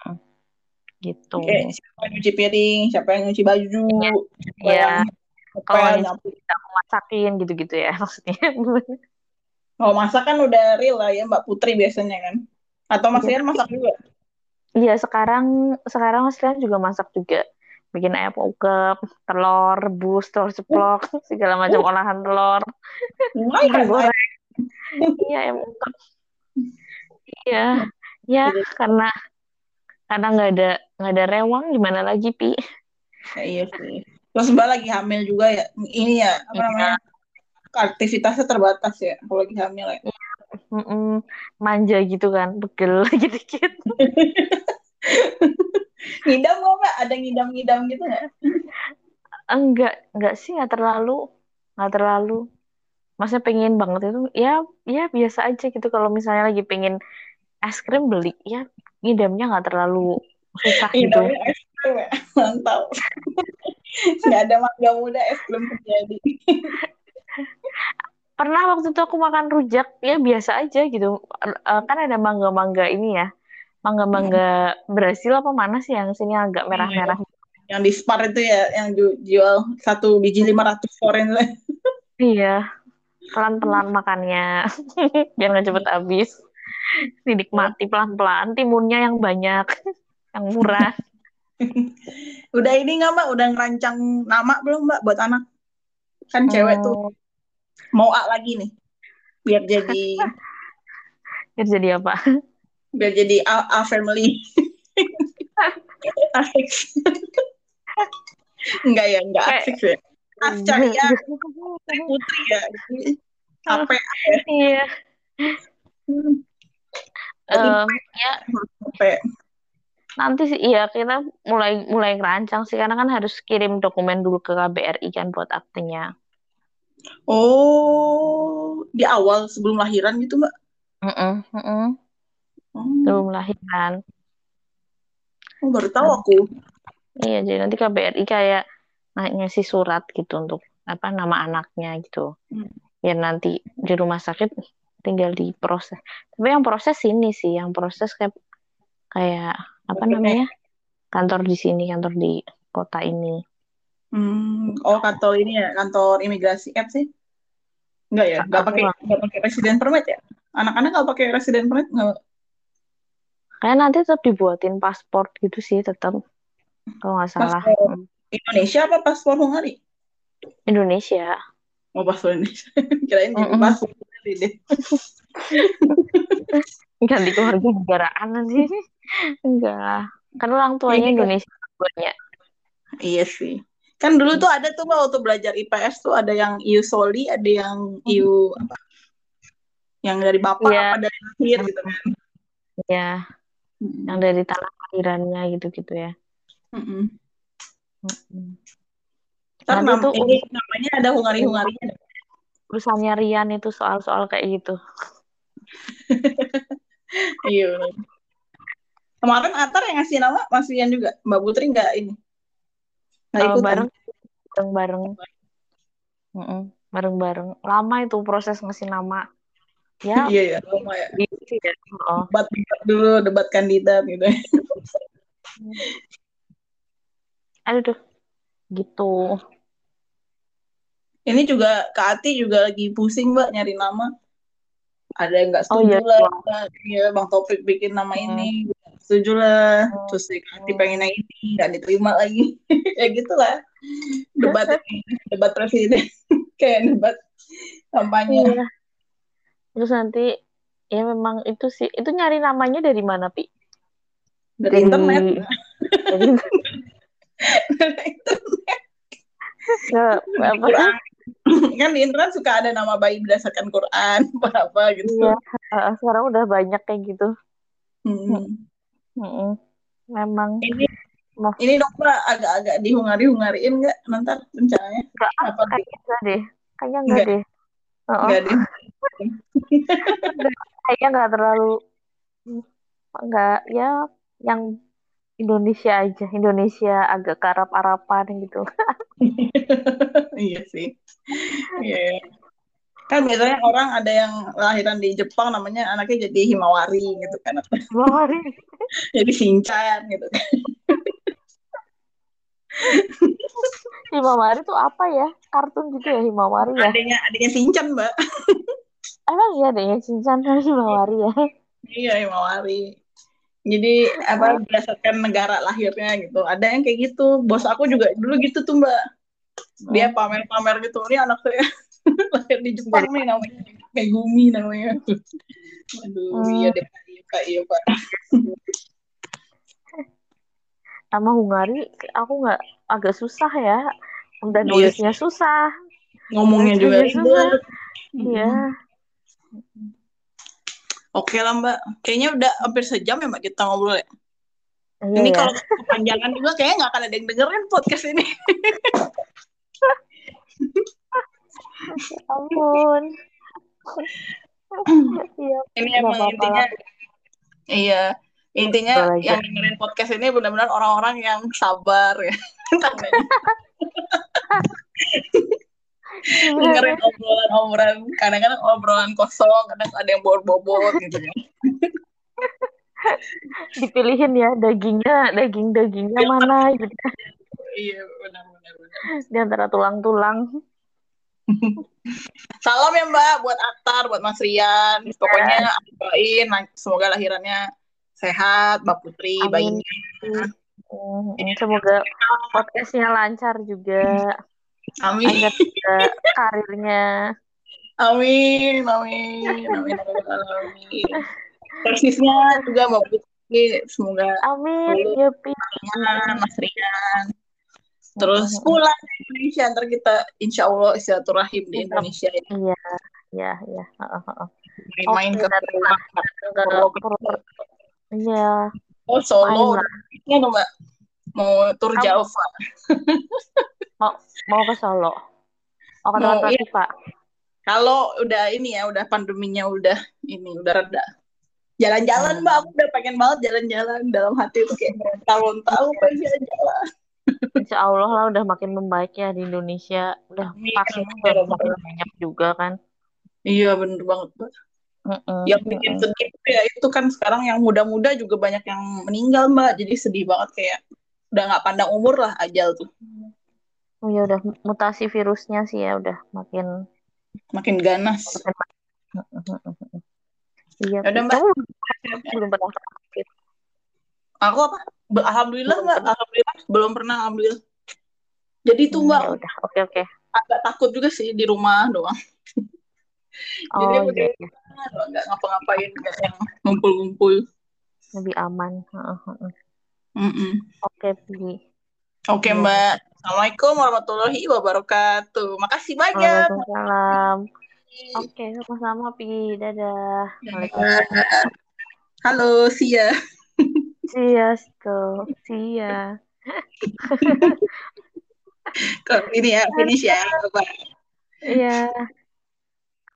Gitu. Kayak siapa yang nyuci piring, siapa yang nyuci baju, Iya. yang Kalau kita masakin gitu-gitu ya maksudnya. Kalau masak kan udah real lah ya Mbak Putri biasanya kan. Atau Mas. Rian masak juga? Iya sekarang sekarang Mas Rian juga masak juga. Bikin ayam ungkep, telur rebus, telur ceplok, segala macam olahan telur. Goreng. Iya, ayam ungkep. Iya, ya karena karena nggak ada nggak ada rewang gimana lagi pi? ya iya sih. Terus Mbak lagi hamil juga ya. Ini ya, apa Iya, namanya? Aktivitasnya terbatas ya kalau lagi hamil ya. Mm-mm, manja gitu kan, pegel dikit-dikit. Ngidam nggak Mbak? Ada ngidam-ngidam gitu nggak? Enggak, enggak sih nggak terlalu, nggak terlalu. Maksudnya pengen banget itu, ya ya biasa aja gitu. Kalau misalnya lagi pengen es krim beli, ya ngidamnya nggak terlalu susah gitu. Es krim ya. Mantap. Nggak ada mangga muda es krim terjadi. Pernah waktu itu aku makan rujak, ya biasa aja gitu. Eh, Kan ada mangga-mangga ini ya, mangga-mangga Brasil apa mana sih yang sini agak merah-merah? Yang di Spar itu ya, yang ju- jual satu biji 500 foreign lah. iya pelan-pelan makannya. Biar nggak cepet habis. Dinikmati pelan-pelan timunnya yang banyak yang murah. Udah ini nggak mbak? Udah ngerancang nama belum mbak buat anak? Kan cewek tuh. Oh, mau A lagi nih. Biar jadi biar jadi apa biar jadi A, A family. Asik. enggak ya, enggak asik ya. Afcaria Putri ya. Apa iya Em, ya nanti sih iya kita mulai mulai ngerancang sih karena kan harus kirim dokumen dulu ke KBRI kan buat aktenya Oh, di awal sebelum lahiran gitu mbak? Mm-mm, mm-mm. Oh, belum lahiran oh, baru tahu aku. iya jadi nanti KBRI kayak nah, ngasih surat gitu untuk apa nama anaknya gitu Hmm. biar nanti di rumah sakit tinggal diproses tapi yang proses sini sih yang proses kayak kayak apa Oke. namanya kantor di sini kantor di kota ini Hmm, oh kantor ini ya, kantor imigrasi app sih? Enggak ya, enggak pakai nggak- enggak pakai resident permit ya? Anak-anak nggak pakai resident permit nggak? kayak nanti tetap dibuatin paspor gitu sih tetap kalau nggak salah Paspor. Hmm. Indonesia apa paspor Hungari? Indonesia Mau paspor Indonesia? Kirain jadi Mm-mm. paspor Hungari deh. ganti keluarga negaraan nanti enggak kan orang tuanya Ini- Indonesia banyak Iya sih. Kan dulu tuh ada tuh waktu belajar IPS tuh ada yang IU Soli, ada yang IU apa? Yang dari bapak Iya. apa dari lahir gitu kan. ya yang dari tanah kelahirannya gitu-gitu ya. Ntar Nanti nam- tuh ini namanya ada Hungari-Hungari. urusannya Rian itu soal-soal kayak gitu Iya. Kemarin Atar yang ngasih nama Mas Rian juga. Mbak Putri nggak ini. Nggak kalau ikutan. bareng bareng bareng bareng-bareng lama itu proses ngasih nama ya Iya ya, lama ya. ya oh Debat, debat dulu, debat kandidat gitu. aduh tuh gitu Ini juga Kak Ati juga lagi pusing Mbak nyari nama. Ada yang nggak Oh, setuju iya, lah. Bang. Iya, Bang Taufik bikin nama Hmm. ini. Setuju lah. Terus Ati pengen yang ini. Nggak diterima lagi. ya gitu lah. Debat. Debat presiden. Kayak debat kampanye. Iya. Terus nanti ya memang itu sih itu nyari namanya dari mana pi? Dari internet. Dari internet. ke apa? Quran. kan di internet suka ada nama bayi berdasarkan Quran. Apa-apa gitu. Iya. eh, sekarang udah banyak kayak gitu. Hmm. Mm-mm. Memang Ini Mau- ini Mbak agak-agak dihungari-hungariin nggak nanti rencananya? nggak Apa kayaknya enggak deh. Kayaknya enggak Nggak. deh. Oh, Nggak deh. kayaknya enggak terlalu enggak ya yang Indonesia aja. Indonesia agak ke Arab-Araban gitu. Iya sih. Iya. Kan biasanya orang ada yang lahiran di Jepang namanya anaknya jadi Himawari gitu kan. Mawari. Jadi Shinchan gitu kan. Himawari tuh apa ya? Kartun gitu ya Himawari ya? Adanya adanya Shinchan, Mbak. Emang iya deh yang Shinchan kan Himawari ya? Iya, Himawari. Jadi apa berdasarkan negara lahirnya gitu. Ada yang kayak gitu. Bos aku juga dulu gitu tuh, Mbak. Dia pamer-pamer gitu. Ini anak saya lahir di Jepang nih namanya. Megumi namanya. Aduh, Hmm. iya deh, Pak. Iya, Pak. Iya, Pak. Sama Hungari aku nggak agak susah ya. Udah Iya nulisnya susah. Ngomongnya juga susah. ribet. Iya. Oke lah Mbak, kayaknya udah hampir sejam ya Mbak kita ngobrol ya. Iya ini ya. kalau kepanjangan juga kayaknya nggak akan ada yang dengerin podcast ini. ampun. Iya. Ini emang apa-apa intinya, iya intinya yang dengerin podcast ini benar-benar orang-orang yang sabar ya. dengerin obrolan-obrolan, kadang-kadang obrolan kosong, kadang ada yang bobot-bobot gitu ya. dipilihin ya dagingnya daging dagingnya mana gitu Iya, benar-benar. di antara tulang-tulang Salam ya Mbak buat Atar, buat Mas Rian. Pokoknya doain semoga lahirannya sehat, Mbak Putri, Amin. bayinya. Hmm, semoga podcastnya lancar juga Amin. agar juga karirnya Amin, amin, amin, amin, amin. Persisnya juga Mbak Putri, semoga amin ya Pi. Rian, Mas Rian. Terus pulang ke Indonesia, ntar kita insya Allah silaturahim di Indonesia ya. iya iya iya main-main ke rumah. ke Purwokerto. iya Oh Solo, tuh Mbak mau tur Java. mau ke Solo mau ke Mau, tempat iya. Ratifa Kalau udah ini ya, udah pandeminya udah ini udah reda. Jalan-jalan Hmm. Mbak, aku udah pengen banget jalan-jalan dalam hati itu kayak tahun-tahun pengen jalan-jalan. Insya Allah lah udah makin membaik ya di Indonesia udah Amin, vaksin amin, udah ya makin banyak juga kan Iya bener banget Mbak. Mm-mm, Yang bikin sedih tuh ya itu kan sekarang yang muda-muda juga banyak yang meninggal Mbak. Jadi sedih banget kayak udah nggak pandang umur lah ajal tuh. Oh ya udah mutasi virusnya sih ya udah makin Makin ganas. iya Yaudah, Mbak. kamu belum pernah sakit Aku apa? Alhamdulillah Belum Mbak, pernah. alhamdulillah belum pernah alhamdulillah. Jadi tuh Hmm, Mbak ya udah oke oke agak takut juga sih di rumah doang. Jadi oh udah iya iya. nggak ngapa-ngapain nggak yang ngumpul-ngumpul. lebih aman heeh. Mm-mm. oke Pi Oke Iya. Mbak. Assalamualaikum warahmatullahi wabarakatuh. Makasih banyak. Waalaikumsalam oke sama-sama Pi dadah Waalaikumsalam Halo, Sia. Cheers tuh Sia Kok ini ya, finish ya, Mbak. iya